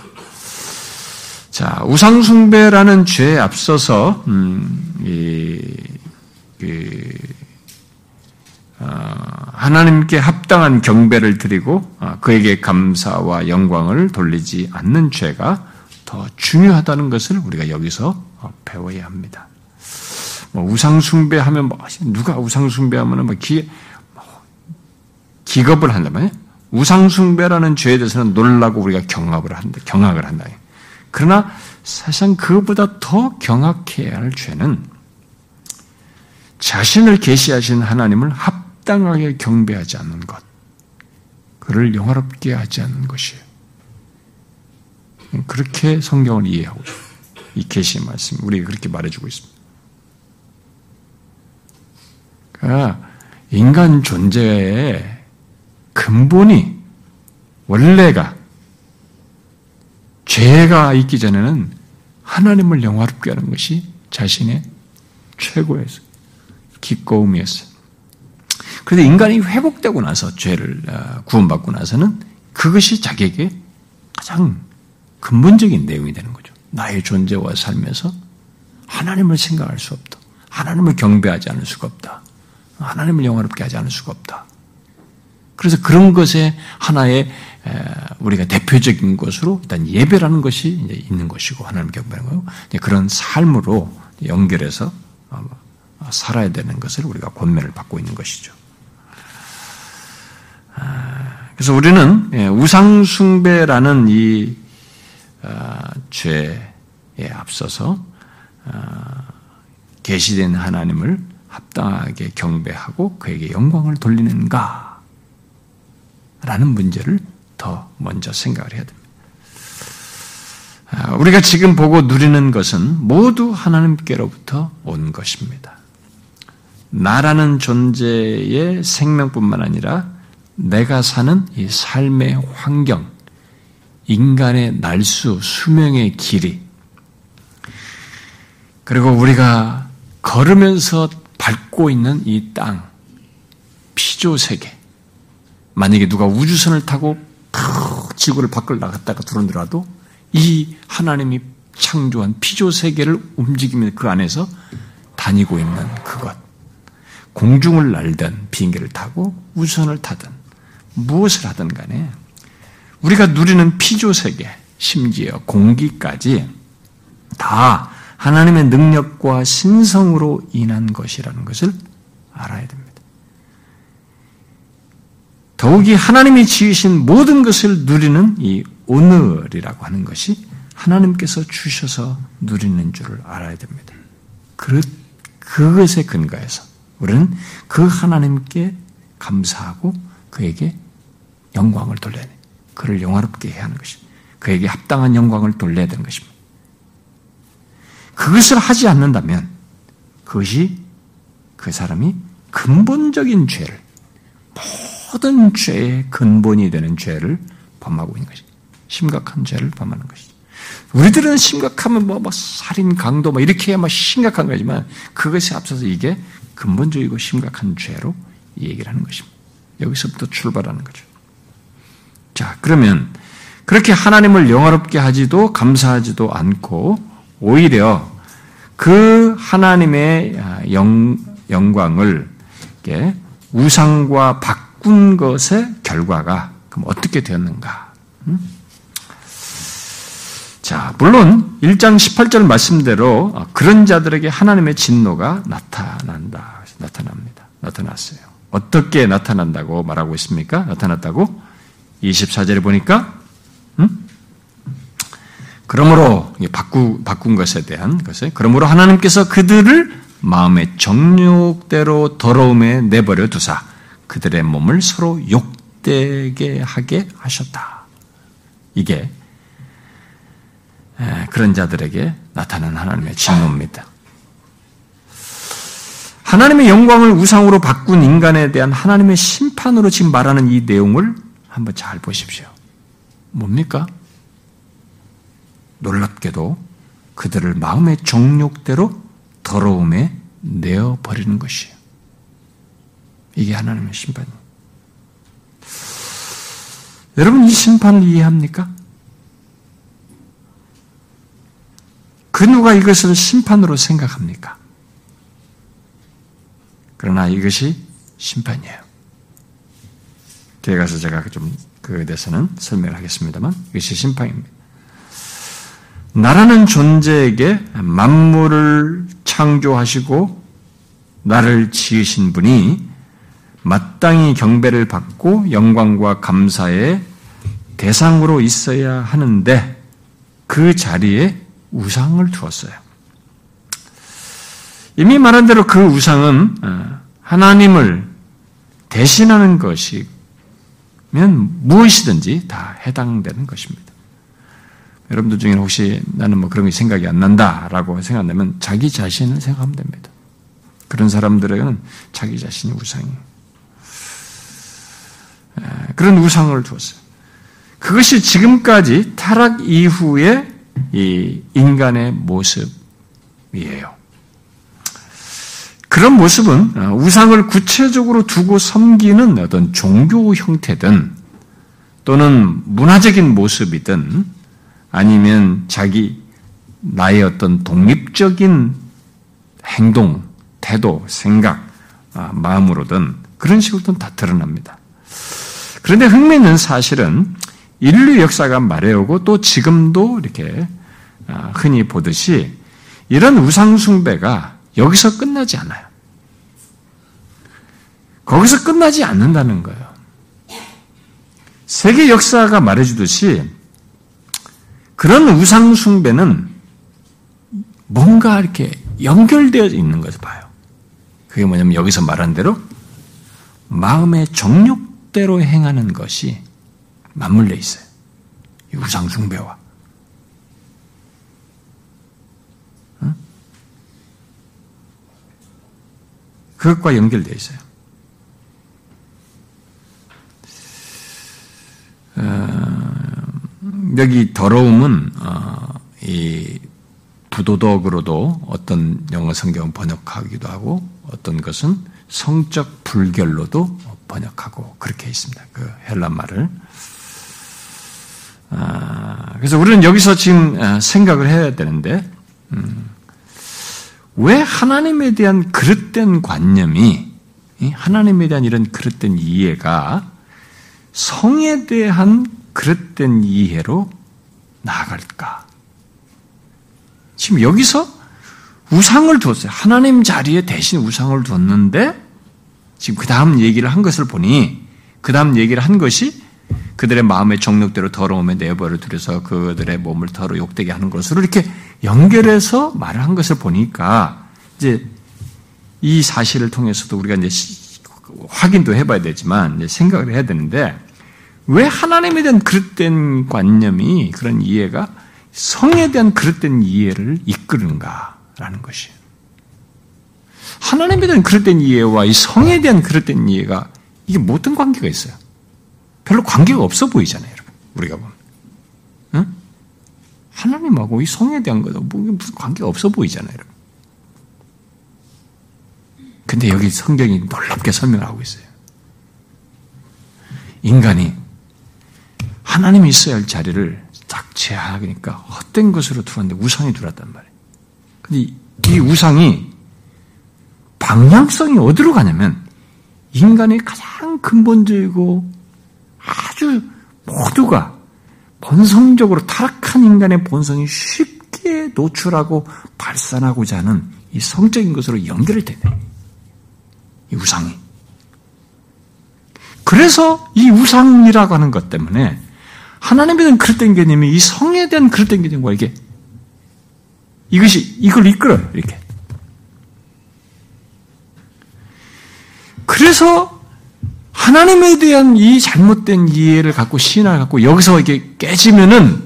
자, 우상숭배라는 죄에 앞서서, 음, 이, 그, 어, 하나님께 합당한 경배를 드리고 어, 그에게 감사와 영광을 돌리지 않는 죄가 더 중요하다는 것을 우리가 여기서 어, 배워야 합니다. 뭐 우상숭배하면 뭐 누가 우상숭배하면 뭐 기, 기겁을 한다면 우상숭배라는 죄에 대해서는 놀라고 우리가 경악을 한다. 경악을 한다. 그러나 사실상 그보다 더 경악해야 할 죄는 자신을 계시하신 하나님을 합당하게 경배하지 않는 것, 그를 영화롭게 하지 않는 것이에요. 그렇게 성경을 이해하고 이 계시의 말씀 우리가 그렇게 말해주고 있습니다. 그러니까 인간 존재의 근본이 원래가 죄가 있기 전에는 하나님을 영화롭게 하는 것이 자신의 최고의 기꺼움이었어요. 그런데 인간이 회복되고 나서 죄를 어, 구원받고 나서는 그것이 자기에게 가장 근본적인 내용이 되는 거죠. 나의 존재와 삶에서 하나님을 생각할 수 없다. 하나님을 경배하지 않을 수가 없다. 하나님을 영화롭게 하지 않을 수가 없다. 그래서 그런 것에 하나의 우리가 대표적인 것으로 일단 예배라는 것이 있는 것이고 하나님 경배하는 거고 그런 삶으로 연결해서 어, 살아야 되는 것을 우리가 권면을 받고 있는 것이죠. 아, 그래서 우리는 예, 우상숭배라는 이 아, 죄에 앞서서 아, 계시된 하나님을 합당하게 경배하고 그에게 영광을 돌리는가? 라는 문제를 더 먼저 생각을 해야 됩니다. 우리가 지금 보고 누리는 것은 모두 하나님께로부터 온 것입니다. 나라는 존재의 생명뿐만 아니라 내가 사는 이 삶의 환경, 인간의 날수, 수명의 길이, 그리고 우리가 걸으면서 밟고 있는 이 땅, 피조 세계. 만약에 누가 우주선을 타고 지구를 밖을 나갔다가 들어오더라도 이 하나님이 창조한 피조 세계를 움직이며 그 안에서 다니고 있는 그것. 공중을 날든 비행기를 타고 우주선을 타든 무엇을 하든 간에 우리가 누리는 피조 세계, 심지어 공기까지 다 하나님의 능력과 신성으로 인한 것이라는 것을 알아야 됩니다. 더욱이 하나님이 지으신 모든 것을 누리는 이 오늘이라고 하는 것이 하나님께서 주셔서 누리는 줄을 알아야 됩니다. 그, 그것에 근거해서 우리는 그 하나님께 감사하고 그에게 영광을 돌려야 돼. 그를 영화롭게 해야 하는 것입니다. 그에게 합당한 영광을 돌려야 되는 것입니다. 그것을 하지 않는다면 그것이 그 사람이 근본적인 죄를 모든 죄의 근본이 되는 죄를 범하고 있는 것이 심각한 죄를 범하는 것이죠. 우리들은 심각하면 뭐, 뭐 살인, 강도 뭐 이렇게 막 심각한 거지만 그것에 앞서서 이게 근본적이고 심각한 죄로 얘기를 하는 것입니다. 여기서부터 출발하는 거죠. 자, 그러면 그렇게 하나님을 영화롭게 하지도 감사하지도 않고 오히려 그 하나님의 영, 영광을 우상과 바꾼 것의 결과가 그럼 어떻게 되었는가? 음? 자, 물론 1장 18절 말씀대로 그런 자들에게 하나님의 진노가 나타난다. 나타납니다. 나타났어요. 어떻게 나타난다고 말하고 있습니까? 나타났다고? 24절에 보니까 음? 그러므로 바꾸, 바꾼 것에 대한 것에 그러므로 하나님께서 그들을 마음의 정욕대로 더러움에 내버려 두사 그들의 몸을 서로 욕되게 하게 하셨다. 이게 그런 자들에게 나타난 하나님의 진노입니다. 하나님의 영광을 우상으로 바꾼 인간에 대한 하나님의 심판으로 지금 말하는 이 내용을 한번 잘 보십시오. 뭡니까? 놀랍게도 그들을 마음의 정욕대로 더러움에 내어 버리는 것이에요. 이게 하나님의 심판이에요. 여러분 이 심판을 이해합니까? 그 누가 이것을 심판으로 생각합니까? 그러나 이것이 심판이에요. 뒤에 가서 제가 좀 그에 대해서는 설명을 하겠습니다만 이것이 심판입니다. 나라는 존재에게 만물을 창조하시고 나를 지으신 분이 마땅히 경배를 받고 영광과 감사의 대상으로 있어야 하는데 그 자리에 우상을 두었어요. 이미 말한 대로 그 우상은 어, 하나님을 대신하는 것이 면 무엇이든지 다 해당되는 것입니다. 여러분들 중에 혹시 나는 뭐 그런 게 생각이 안 난다라고 생각하면 자기 자신을 생각하면 됩니다. 그런 사람들에게는 자기 자신이 우상이에요. 그런 우상을 두었어요. 그것이 지금까지 타락 이후의 이 인간의 모습이에요. 그런 모습은 어, 우상을 구체적으로 두고 섬기는 어떤 종교 형태든 또는 문화적인 모습이든 아니면 자기 나의 어떤 독립적인 행동, 태도, 생각, 아, 마음으로든 그런 식으로든 다 드러납니다. 그런데 흥미있는 사실은 인류 역사가 말해오고 또 지금도 이렇게 아, 흔히 보듯이 이런 우상숭배가 여기서 끝나지 않아요. 거기서 끝나지 않는다는 거예요. 세계 역사가 말해주듯이 그런 우상숭배는 뭔가 이렇게 연결되어 있는 것을 봐요. 그게 뭐냐면 여기서 말한 대로 마음의 정욕 대로 행하는 것이 맞물려 있어요. 우상숭배와. 응? 그것과 연결되어 있어요. 어, 여기 더러움은 어, 이 부도덕으로도 어떤 영어 성경 번역하기도 하고 어떤 것은 성적 불결로도 번역하고 그렇게 있습니다. 그 헬란 말을. 아, 그래서 우리는 여기서 지금 아, 생각을 해야 되는데 음, 왜 하나님에 대한 그릇된 관념이 하나님에 대한 이런 그릇된 이해가 성에 대한 그릇된 이해로 나아갈까? 지금 여기서 우상을 뒀어요. 하나님 자리에 대신 우상을 뒀는데 지금 그 다음 얘기를 한 것을 보니 그 다음 얘기를 한 것이 그들의 마음의 정력대로 더러움에 내버려 두려서 그들의 몸을 더러 욕되게 하는 것으로 이렇게 연결해서 말을 한 것을 보니까 이제 이 사실을 통해서도 우리가 이제 확인도 해봐야 되지만 생각을 해야 되는데 왜 하나님에 대한 그릇된 관념이 그런 이해가 성에 대한 그릇된 이해를 이끄는가라는 것이에요. 하나님에 대한 그릇된 이해와 이 성에 대한 그릇된 이해가 이게 어떤 관계가 있어요? 별로 관계가 없어 보이잖아요, 여러분. 우리가 보면. 응? 하나님하고 이 성에 대한 거도 뭐 무슨 관계가 없어 보이잖아요, 여러분. 근데 여기 성경이 놀랍게 설명하고 있어요. 인간이 하나님이 있어야 할 자리를 딱 제하니까 헛된 것으로 두었는데 우상이 들어왔단 말이에요. 근데 이 우상이 방향성이 어디로 가냐면 인간의 가장 근본적이고 아주 모두가 본성적으로 타락한 인간의 본성이 쉽게 노출하고 발산하고자 하는 이 성적인 것으로 연결이 되네. 이 우상이. 그래서 이 우상이라고 하는 것 때문에 하나님에 대한 그릇된 개념이 이 성에 대한 그릇된 개념과 이게 이것이 이걸 이끌어요. 이렇게. 그래서 하나님에 대한 이 잘못된 이해를 갖고 신앙을 갖고 여기서 이게 깨지면은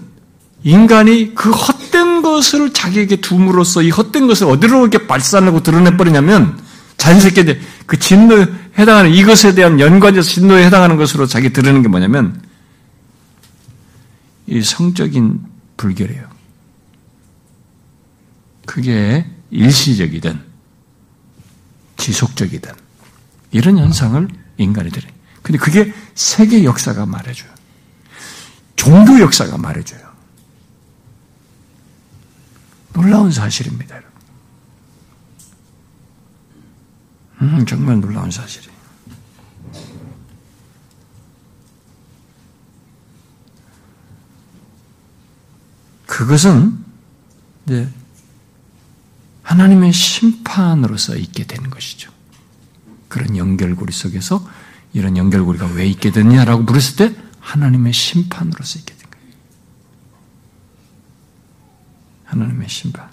인간이 그 헛된 것을 자기에게 둠으로써 이 헛된 것을 어디로 이렇게 발산하고 드러내버리냐면 자연스럽게 그 진노에 해당하는 이것에 대한 연관해서 진노에 해당하는 것으로 자기 드러내는 게 뭐냐면 이 성적인 불결이에요. 그게 일시적이든 지속적이든 이런 현상을 인간이 들어요. 근데 그게 세계 역사가 말해줘요. 종교 역사가 말해줘요. 놀라운 사실입니다. 음, 정말 놀라운 사실이에요. 그것은 이제 하나님의 심판으로서 있게 되는 것이죠. 그런 연결고리 속에서 이런 연결고리가 왜 있게 됐냐라고 물었을 때 하나님의 심판으로서 있게 된 거예요. 하나님의 심판.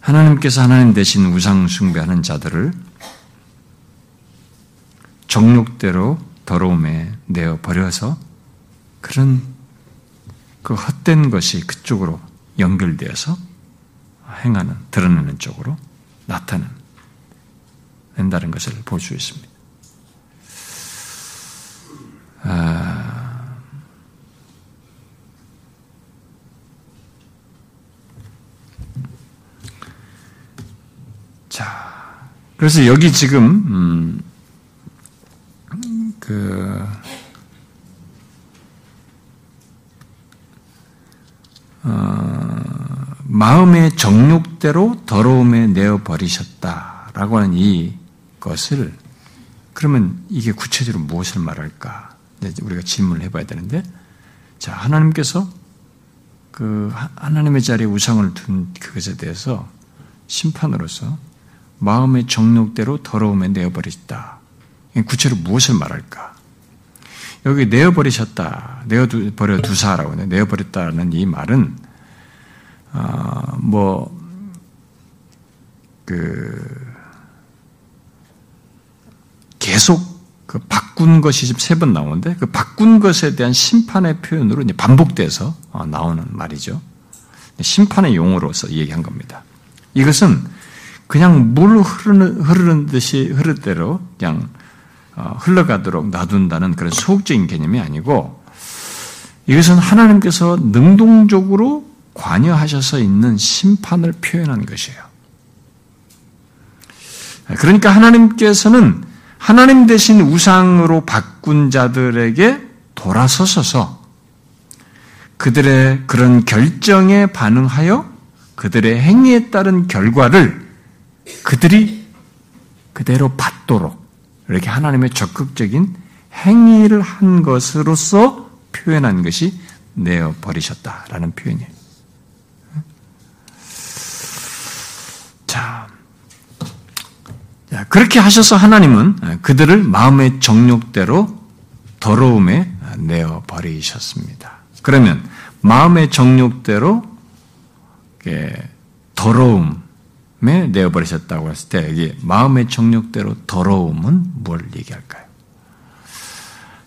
하나님께서 하나님 대신 우상 숭배하는 자들을 정욕대로 더러움에 내어 버려서 그런 그 헛된 것이 그쪽으로 연결되어서 행하는, 드러내는 쪽으로 나타 낸다는 것을 볼 수 있습니다. 아... 자, 그래서 여기 지금 음, 그 어, 마음의 정욕대로 더러움에 내어 버리셨다라고 하는 이 것을 그러면 이게 구체적으로 무엇을 말할까? 우리가 질문을 해봐야 되는데, 자 하나님께서 그 하나님의 자리에 우상을 둔 그것에 대해서 심판으로서 마음의 정욕대로 더러움에 내어버리셨다. 구체로 무엇을 말할까? 여기 내어버리셨다, 내어버려 두사라고 하네. 내어버렸다는 이 말은 어, 뭐, 그, 계속 그 바꾼 것이 지금 세 번 나오는데 그 바꾼 것에 대한 심판의 표현으로 이제 반복돼서 어, 나오는 말이죠. 심판의 용어로서 얘기한 겁니다. 이것은 그냥 물 흐르는, 흐르는 듯이 흐를 대로 그냥 어, 흘러가도록 놔둔다는 그런 소극적인 개념이 아니고 이것은 하나님께서 능동적으로 관여하셔서 있는 심판을 표현한 것이에요. 그러니까 하나님께서는 하나님 대신 우상으로 바꾼 자들에게 돌아서셔서 그들의 그런 결정에 반응하여 그들의 행위에 따른 결과를 그들이 그대로 받도록 이렇게 하나님의 적극적인 행위를 한 것으로서 표현한 것이 내어 버리셨다라는 표현이에요. 자, 그렇게 하셔서 하나님은 그들을 마음의 정욕대로 더러움에 내어 버리셨습니다. 그러면 마음의 정욕대로 더러움에 내어 버리셨다고 했을 때 여기 마음의 정욕대로 더러움은 뭘 얘기할까요?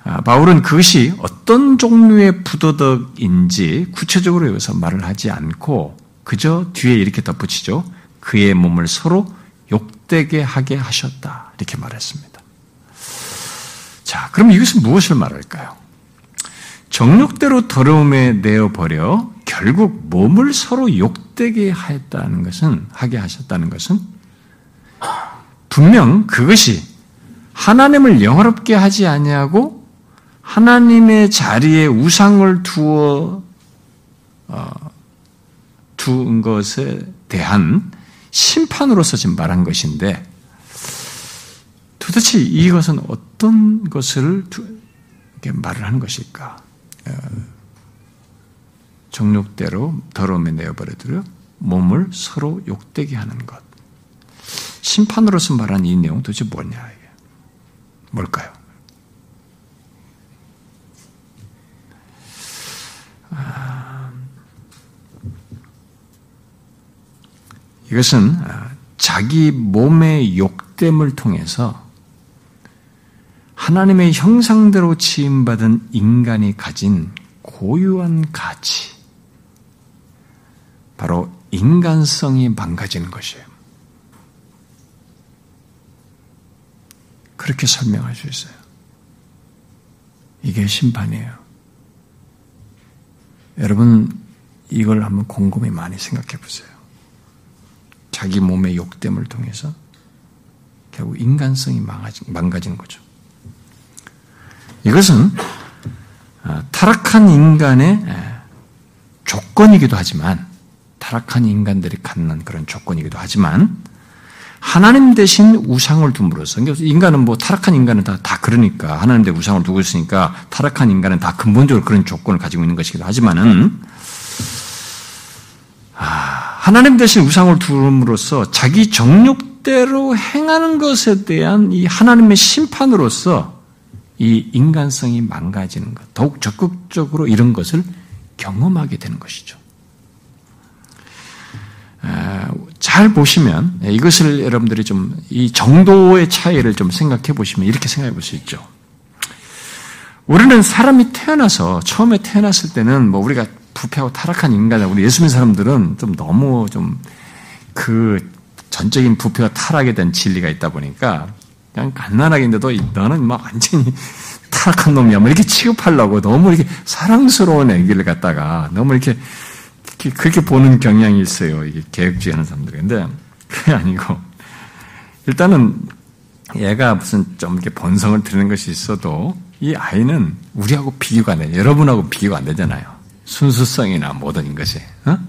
아, 바울은 그것이 어떤 종류의 부도덕인지 구체적으로 여기서 말을 하지 않고 그저 뒤에 이렇게 덧붙이죠. 그의 몸을 서로 욕되게 하게 하셨다. 이렇게 말했습니다. 자, 그럼 이것은 무엇을 말할까요? 정욕대로 더러움에 내어버려 결국 몸을 서로 욕되게 하였다는 것은, 하게 하셨다는 것은 분명 그것이 하나님을 영화롭게 하지 아니하고 하나님의 자리에 우상을 두어 어, 둔 것에 대한 심판으로서 지금 말한 것인데 도대체 이것은 어떤 것을 말을 하는 것일까? 어, 정욕대로 더러움에 내어버려두려 몸을 서로 욕되게 하는 것. 심판으로서 말한 이 내용 도대체 뭐냐? 뭘까요? 아, 이것은 아, 자기 몸의 욕됨을 통해서 하나님의 형상대로 지음받은 인간이 가진 고유한 가치, 바로 인간성이 망가지는 것이에요. 그렇게 설명할 수 있어요. 이게 심판이에요. 여러분, 이걸 한번 곰곰이 많이 생각해 보세요. 자기 몸의 욕됨을 통해서 결국 인간성이 망가진 거죠. 이것은 아, 타락한 인간의 조건이기도 하지만 타락한 인간들이 갖는 그런 조건이기도 하지만 하나님 대신 우상을 둠으로써 인간은 뭐 타락한 인간은 다, 다 그러니까 하나님 대 우상을 두고 있으니까 타락한 인간은 다 근본적으로 그런 조건을 가지고 있는 것이기도 하지만은 하나님 대신 우상을 두음으로써 자기 정욕대로 행하는 것에 대한 이 하나님의 심판으로서 이 인간성이 망가지는 것, 더욱 적극적으로 이런 것을 경험하게 되는 것이죠. 잘 보시면 이것을 여러분들이 좀 이 정도의 차이를 좀 생각해 보시면 이렇게 생각해 볼 수 있죠. 우리는 사람이 태어나서 처음에 태어났을 때는 뭐 우리가 부패하고 타락한 인간, 우리 예수 믿는 사람들은 좀 너무 좀 그 전적인 부패와 타락에 대한 진리가 있다 보니까 그냥 간단하게인데도 너는 막 완전히 타락한 놈이야. 뭐 이렇게 취급하려고 너무 이렇게 사랑스러운 애기를 갖다가 너무 이렇게 그렇게 보는 경향이 있어요. 이게 계획주의 하는 사람들이. 근데 그게 아니고 일단은 얘가 무슨 좀 이렇게 번성을 드리는 것이 있어도 이 아이는 우리하고 비교가 안 돼. 여러분하고 비교가 안 되잖아요. 순수성이나 모든 것이. 어?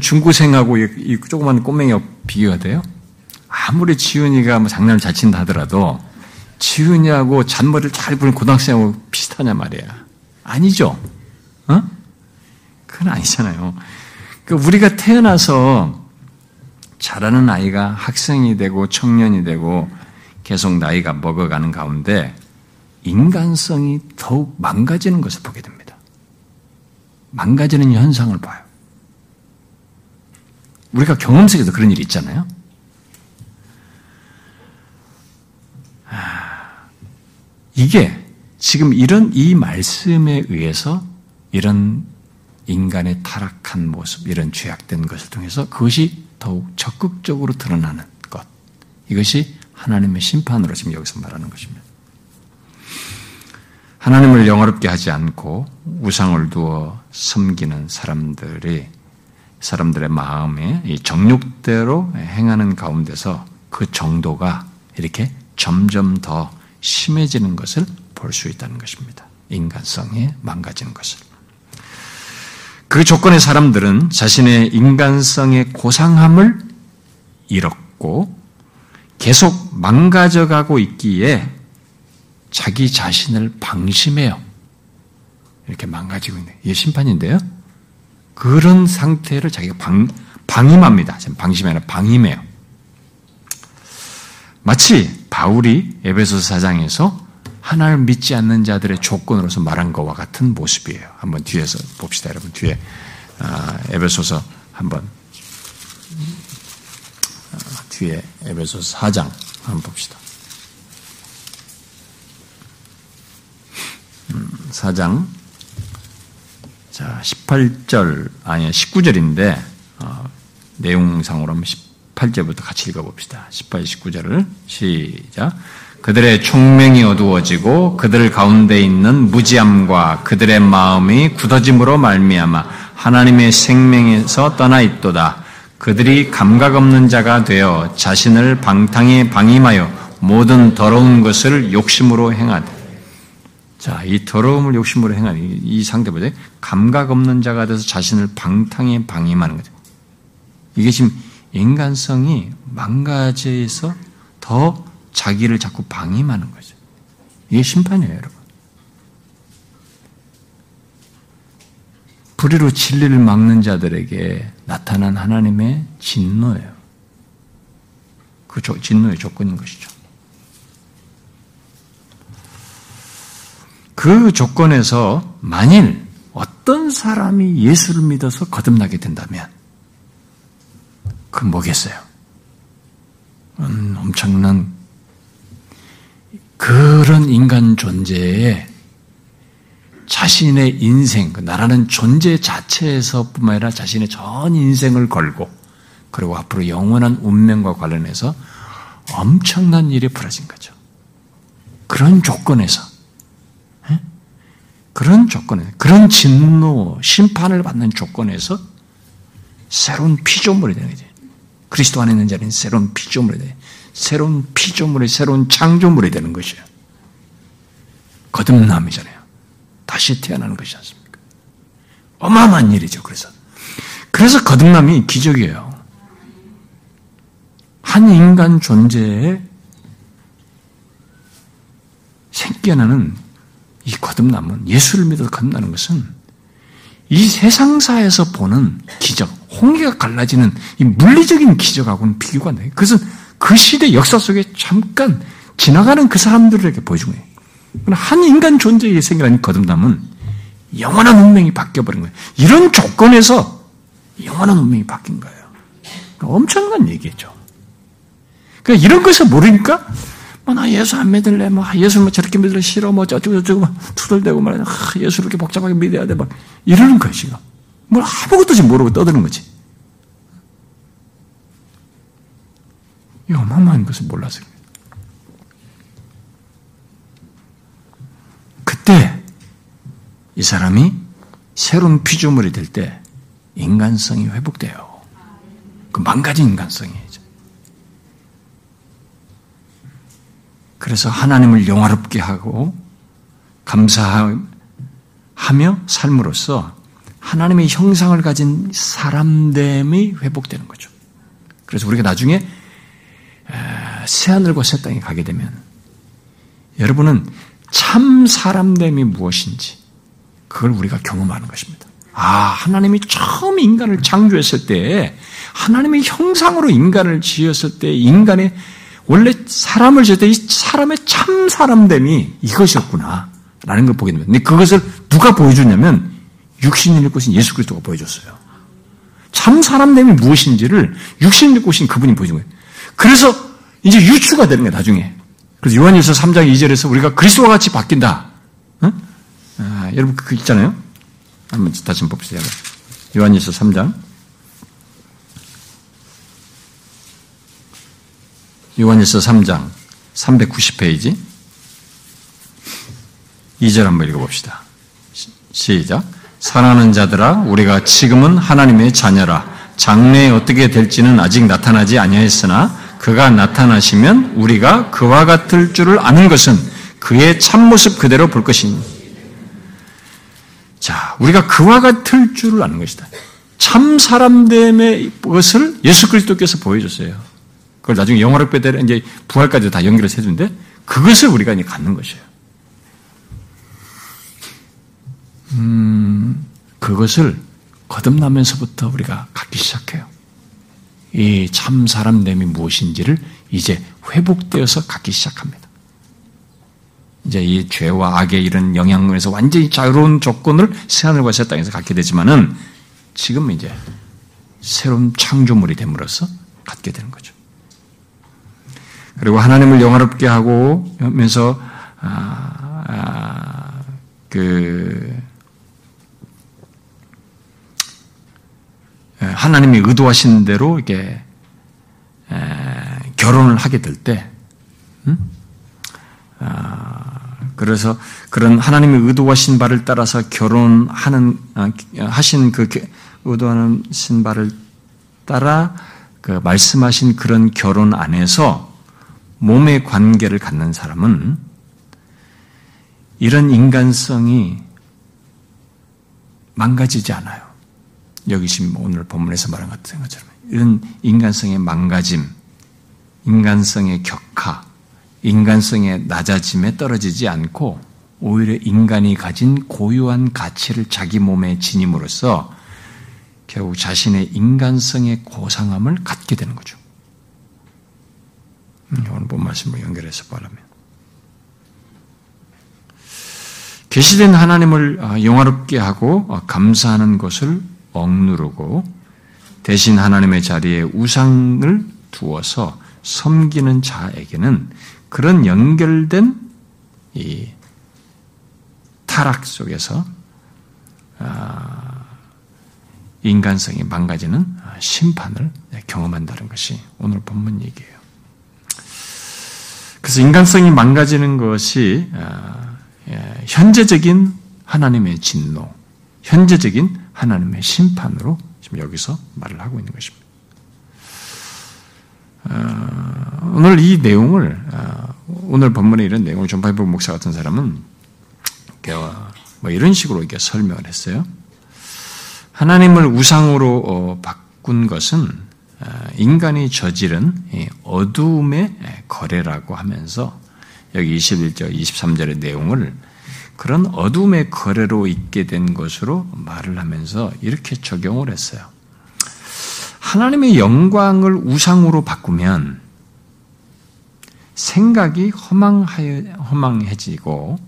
중고생하고 이 조그만 꼬맹이가 비교가 돼요? 아무리 지훈이가 뭐 장난을 잘 친다 하더라도 지훈이하고 잔머리를 잘 부는 고등학생하고 비슷하냐 말이야. 아니죠? 어? 그건 아니잖아요. 그 우리가 태어나서 자라는 아이가 학생이 되고 청년이 되고 계속 나이가 먹어가는 가운데 인간성이 더욱 망가지는 것을 보게 됩니다. 망가지는 현상을 봐요. 우리가 경험 속에도 그런 일이 있잖아요. 이게 지금 이런 이 말씀에 의해서 이런 인간의 타락한 모습, 이런 죄악된 것을 통해서 그것이 더욱 적극적으로 드러나는 것. 이것이 하나님의 심판으로 지금 여기서 말하는 것입니다. 하나님을 영화롭게 하지 않고 우상을 두어 섬기는 사람들이 사람들의 마음에 이 정욕대로 행하는 가운데서 그 정도가 이렇게 점점 더 심해지는 것을 볼 수 있다는 것입니다. 인간성이 망가지는 것을. 그 조건의 사람들은 자신의 인간성의 고상함을 잃었고 계속 망가져가고 있기에 자기 자신을 방심해요. 이렇게 망가지고 있는 이게 심판인데요. 그런 상태를 자기가 방, 방임합니다. 방심이 아니라 방임해요. 마치 바울이 에베소서 4장에서 하나를 믿지 않는 자들의 조건으로서 말한 것과 같은 모습이에요. 한번 뒤에서 봅시다, 여러분. 뒤에 아, 에베소서 한번 아, 뒤에 에베소서 4장 한번 봅시다. 4장 음, 자 18절 아니 19절인데 어, 내용상으로 하면 18절부터 같이 읽어봅시다. 18, 19절을 시작. 그들의 총명이 어두워지고 그들 가운데 있는 무지함과 그들의 마음이 굳어짐으로 말미암아 하나님의 생명에서 떠나 있도다. 그들이 감각 없는 자가 되어 자신을 방탕에 방임하여 모든 더러운 것을 욕심으로 행하되 자, 이 더러움을 욕심으로 행하는 이 보세요. 감각 없는 자가 돼서 자신을 방탕에 방임하는 거죠. 이게 지금 인간성이 망가져서 더 자기를 자꾸 방임하는 거죠. 이게 심판이에요, 여러분. 불의로 진리를 막는 자들에게 나타난 하나님의 진노예요. 그 진노의 조건인 것이죠. 그 조건에서 만일 어떤 사람이 예수를 믿어서 거듭나게 된다면 그 뭐겠어요? 음, 엄청난 그런 인간 존재에 자신의 인생, 그 나라는 존재 자체에서뿐만 아니라 자신의 전 인생을 걸고 그리고 앞으로 영원한 운명과 관련해서 엄청난 일이 벌어진 거죠. 그런 조건에서 에? 그런 조건에 그런 진노, 심판을 받는 조건에서 새로운 피조물이 되는 거죠. 그리스도 안에 있는 자는 새로운 피조물이 돼. 새로운 피조물이 새로운 창조물이 되는 것이에요. 거듭남이잖아요. 다시 태어나는 것이 않습니까? 어마어마한 일이죠. 그래서 그래서 거듭남이 기적이에요. 한 인간 존재에 생겨나는 이 거듭남은 예수를 믿어서 거듭나는 것은 이 세상사에서 보는 기적, 홍해가 갈라지는 이 물리적인 기적하고는 비교가 안 돼요. 그것은 그 시대 역사 속에 잠깐 지나가는 그 사람들에게 보여준 거예요. 한 인간 존재에 생겨난 거듭남은 영원한 운명이 바뀌어버린 거예요. 이런 조건에서 영원한 운명이 바뀐 거예요. 그러니까 엄청난 얘기죠. 그러니까 이런 것을 모르니까 뭐, 나 예수 안 믿을래. 뭐, 예수 뭐 저렇게 믿을래 싫어. 뭐, 어쩌고저쩌고 막 투덜대고 말이야. 아, 예수 이렇게 복잡하게 믿어야 돼. 막, 이러는 거야, 지금. 뭘 아무것도 지금 모르고 떠드는 거지. 이 어마어마한 것을 몰라서 그때 이 사람이 새로운 피조물이 될 때 인간성이 회복돼요. 그 망가진 인간성이죠. 그래서 하나님을 영화롭게 하고 감사하며 삶으로써 하나님의 형상을 가진 사람됨이 회복되는 거죠. 그래서 우리가 나중에 새하늘과 새 땅에 가게 되면 여러분은 참 사람됨이 무엇인지 그걸 우리가 경험하는 것입니다. 아, 하나님이 처음 인간을 창조했을 때 하나님의 형상으로 인간을 지었을 때 인간의 원래 사람을 지을 때 이 사람의 참 사람됨이 이것이었구나. 라는 걸 보게 됩니다. 근데 그것을 누가 보여주냐면 육신일 것인 예수 그리스도가 보여줬어요. 참 사람됨이 무엇인지를 육신일 것인 그분이 보여준 거예요. 그래서 이제 유추가 되는 거예요, 나중에. 그래서 요한일서 3장 2절에서 우리가 그리스도와 같이 바뀐다. 응? 아, 여러분 그 있잖아요. 한번 다시 한번 봅시다. 요한일서 3장. 요한일서 3장 390페이지 2절 한번 읽어봅시다. 시작. 사랑하는 자들아 우리가 지금은 하나님의 자녀라 장래에 어떻게 될지는 아직 나타나지 아니하였으나 그가 나타나시면 우리가 그와 같을 줄을 아는 것은 그의 참모습 그대로 볼 것이니 자 우리가 그와 같을 줄을 아는 것이다. 참 사람됨의 것을 예수 그리스도께서 보여줬어요. 그걸 나중에 영화로 빼대로 이제 부활까지 다 연결해서 해주는데 그것을 우리가 이제 갖는 것이에요. 음, 그것을 거듭나면서부터 우리가 갖기 시작해요. 이 참 사람됨이 무엇인지를 이제 회복되어서 갖기 시작합니다. 이제 이 죄와 악의 이런 영향에서 완전히 자유로운 조건을 새 하늘과 새 땅에서 갖게 되지만은 지금 이제 새로운 창조물이 됨으로써 갖게 되는 거죠. 그리고 하나님을 영화롭게 하고 하면서 아, 아, 그 하나님이 의도하신 대로 이게 결혼을 하게 될 때, 음? 아, 그래서 그런 하나님이 의도하신 바를 따라서 결혼하는 아, 하신 그 의도하신 바를 따라 그 말씀하신 그런 결혼 안에서 몸의 관계를 갖는 사람은 이런 인간성이 망가지지 않아요. 여기 지금 오늘 본문에서 말한 것처럼 이런 인간성의 망가짐, 인간성의 격하, 인간성의 낮아짐에 떨어지지 않고 오히려 인간이 가진 고유한 가치를 자기 몸에 지님으로써 결국 자신의 인간성의 고상함을 갖게 되는 거죠. 음, 오늘 본 말씀을 연결해서 보라면 계시된 하나님을 어, 영화롭게 하고 어, 감사하는 것을 억누르고 대신 하나님의 자리에 우상을 두어서 섬기는 자에게는 그런 연결된 이 타락 속에서 아, 인간성이 망가지는 심판을 경험한다는 것이 오늘 본문 얘기예요. 그래서 인간성이 망가지는 것이 아, 예, 현재적인 하나님의 진노, 현재적인 하나님의 심판으로 지금 여기서 말을 하고 있는 것입니다. 어, 오늘 이 내용을 어, 오늘 본문의 이런 내용을 존 파이퍼 목사 같은 사람은 뭐 이런 식으로 이렇게 설명을 했어요. 하나님을 우상으로 어, 바꾼 것은 인간이 저지른 어두움의 거래라고 하면서 여기 21절, 23절의 내용을 그런 어둠의 거래로 있게 된 것으로 말을 하면서 이렇게 적용을 했어요. 하나님의 영광을 우상으로 바꾸면 생각이 허망해지고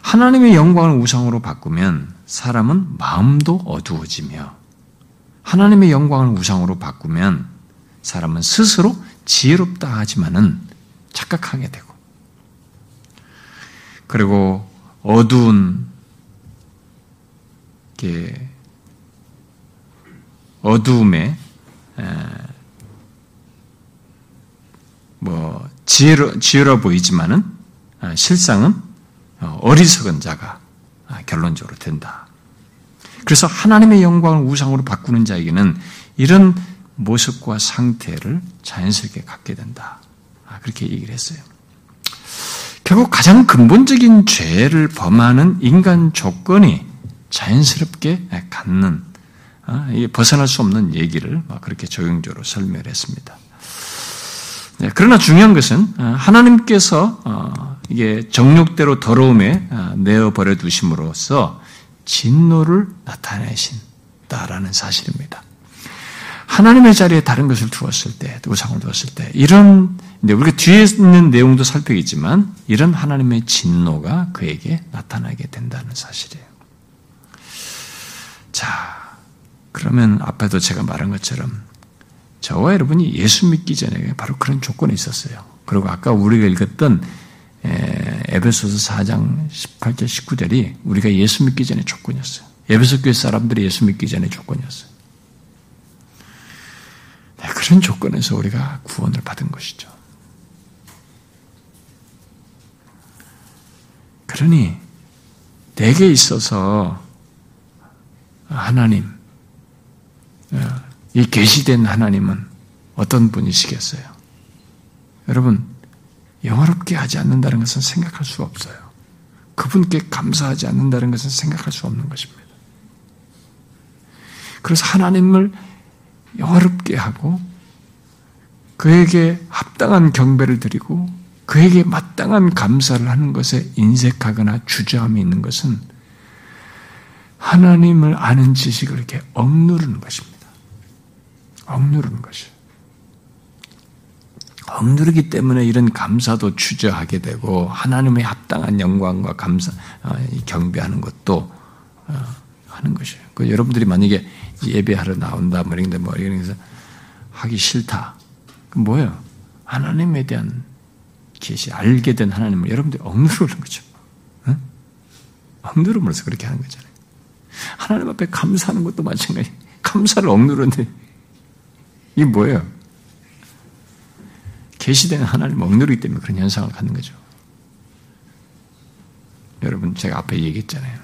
하나님의 영광을 우상으로 바꾸면 사람은 마음도 어두워지며 하나님의 영광을 우상으로 바꾸면 사람은 스스로 지혜롭다 하지만은 착각하게 되고 그리고 어두운 게 어두움에 뭐 지혜로 지혜로 보이지만은 아, 실상은 어, 어리석은 자가 아, 결론적으로 된다. 그래서 하나님의 영광을 우상으로 바꾸는 자에게는 이런 모습과 상태를 자연스럽게 갖게 된다. 아, 그렇게 얘기를 했어요. 결국 가장 근본적인 죄를 범하는 인간 조건이 자연스럽게 갖는 아, 벗어날 수 없는 얘기를 그렇게 적용적으로 설명했습니다. 네, 그러나 중요한 것은 아, 하나님께서 어, 이게 정욕대로 더러움에 아, 내어 버려 두심으로써 진노를 나타내신다라는 사실입니다. 하나님의 자리에 다른 것을 두었을 때, 우상을 두었을 때, 이런, 우리가 뒤에 있는 내용도 살펴겠지만, 이런 하나님의 진노가 그에게 나타나게 된다는 사실이에요. 자, 그러면 앞에도 제가 말한 것처럼, 저와 여러분이 예수 믿기 전에 바로 그런 조건이 있었어요. 그리고 아까 우리가 읽었던 에베소서 4장 18절 19절이 우리가 예수 믿기 전에 조건이었어요. 에베소 교회 사람들이 예수 믿기 전에 조건이었어요. 네, 그런 조건에서 우리가 구원을 받은 것이죠. 그러니 내게 있어서 하나님, 어, 이 계시된 하나님은 어떤 분이시겠어요? 여러분, 영화롭게 하지 않는다는 것은 생각할 수 없어요. 그분께 감사하지 않는다는 것은 생각할 수 없는 것입니다. 그래서 하나님을 영화롭게 하고 그에게 합당한 경배를 드리고 그에게 마땅한 감사를 하는 것에 인색하거나 주저함이 있는 것은 하나님을 아는 지식을 이렇게 억누르는 것입니다. 억누르는 것이에요. 억누르기 때문에 이런 감사도 주저하게 되고 하나님의 합당한 영광과 감사 어, 경배하는 것도 어, 하는 것이에요. 그 여러분들이 만약에 예배하러 나온다 뭐 이런 뭐 이런 하기 싫다. 그 뭐예요? 하나님에 대한 계시 알게 된 하나님을 여러분들이 억누르는 거죠. 응? 억누름으로써 그렇게 하는 거잖아요. 하나님 앞에 감사하는 것도 마찬가지. 감사를 억누르는데 이게 뭐예요? 계시된 하나님 억누르기 때문에 그런 현상을 갖는 거죠. 여러분 제가 앞에 얘기했잖아요.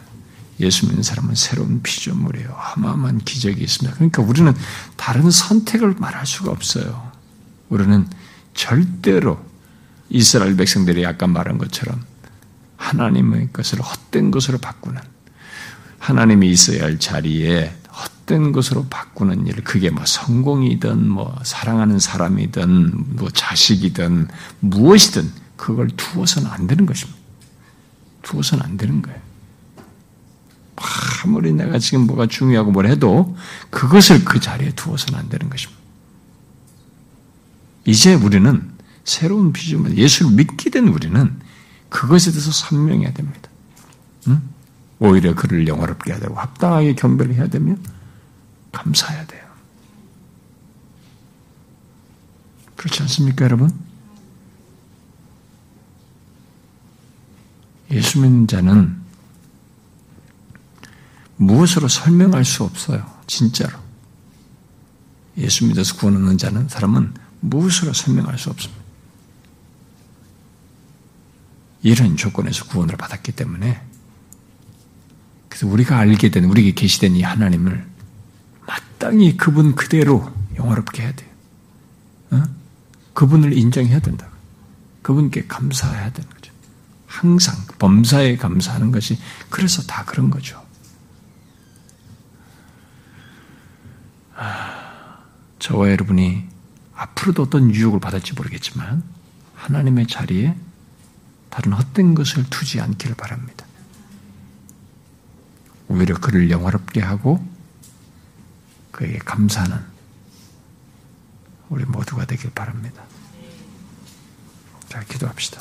예수 믿는 사람은 새로운 피조물이에요. 어마어마한 기적이 있습니다. 그러니까 우리는 다른 선택을 말할 수가 없어요. 우리는 절대로 이스라엘 백성들이 아까 말한 것처럼 하나님의 것을 헛된 것으로 바꾸는 하나님이 있어야 할 자리에 헛된 것으로 바꾸는 일, 그게 뭐 성공이든 뭐 사랑하는 사람이든 뭐 자식이든 무엇이든 그걸 두어서는 안 되는 것입니다. 두어서는 안 되는 거예요. 아무리 내가 지금 뭐가 중요하고 뭘 해도 그것을 그 자리에 두어서는 안 되는 것입니다. 이제 우리는 새로운 비전을 예수를 믿게 된 우리는 그것에 대해서 선명해야 됩니다. 응? 오히려 그를 영화롭게 해야 되고 합당하게 경배를 해야 되면 감사해야 돼요. 그렇지 않습니까, 여러분? 예수 믿는 자는 무엇으로 설명할 수 없어요. 진짜로. 예수 믿어서 구원 얻는 자는 사람은 무엇으로 설명할 수 없습니다. 이런 조건에서 구원을 받았기 때문에 그래서 우리가 알게 된 우리에게 계시된 이 하나님을 마 땅히 그분 그대로 영화롭게 해야 돼요. 어? 그분을 인정해야 된다. 그분께 감사해야 되는 거죠. 항상 범사에 감사하는 것이 그래서 다 그런 거죠. 저와 여러분이 앞으로도 어떤 유혹을 받을지 모르겠지만 하나님의 자리에 다른 헛된 것을 두지 않기를 바랍니다. 오히려 그를 영화롭게 하고 그에게 감사하는 우리 모두가 되길 바랍니다. 자, 기도합시다.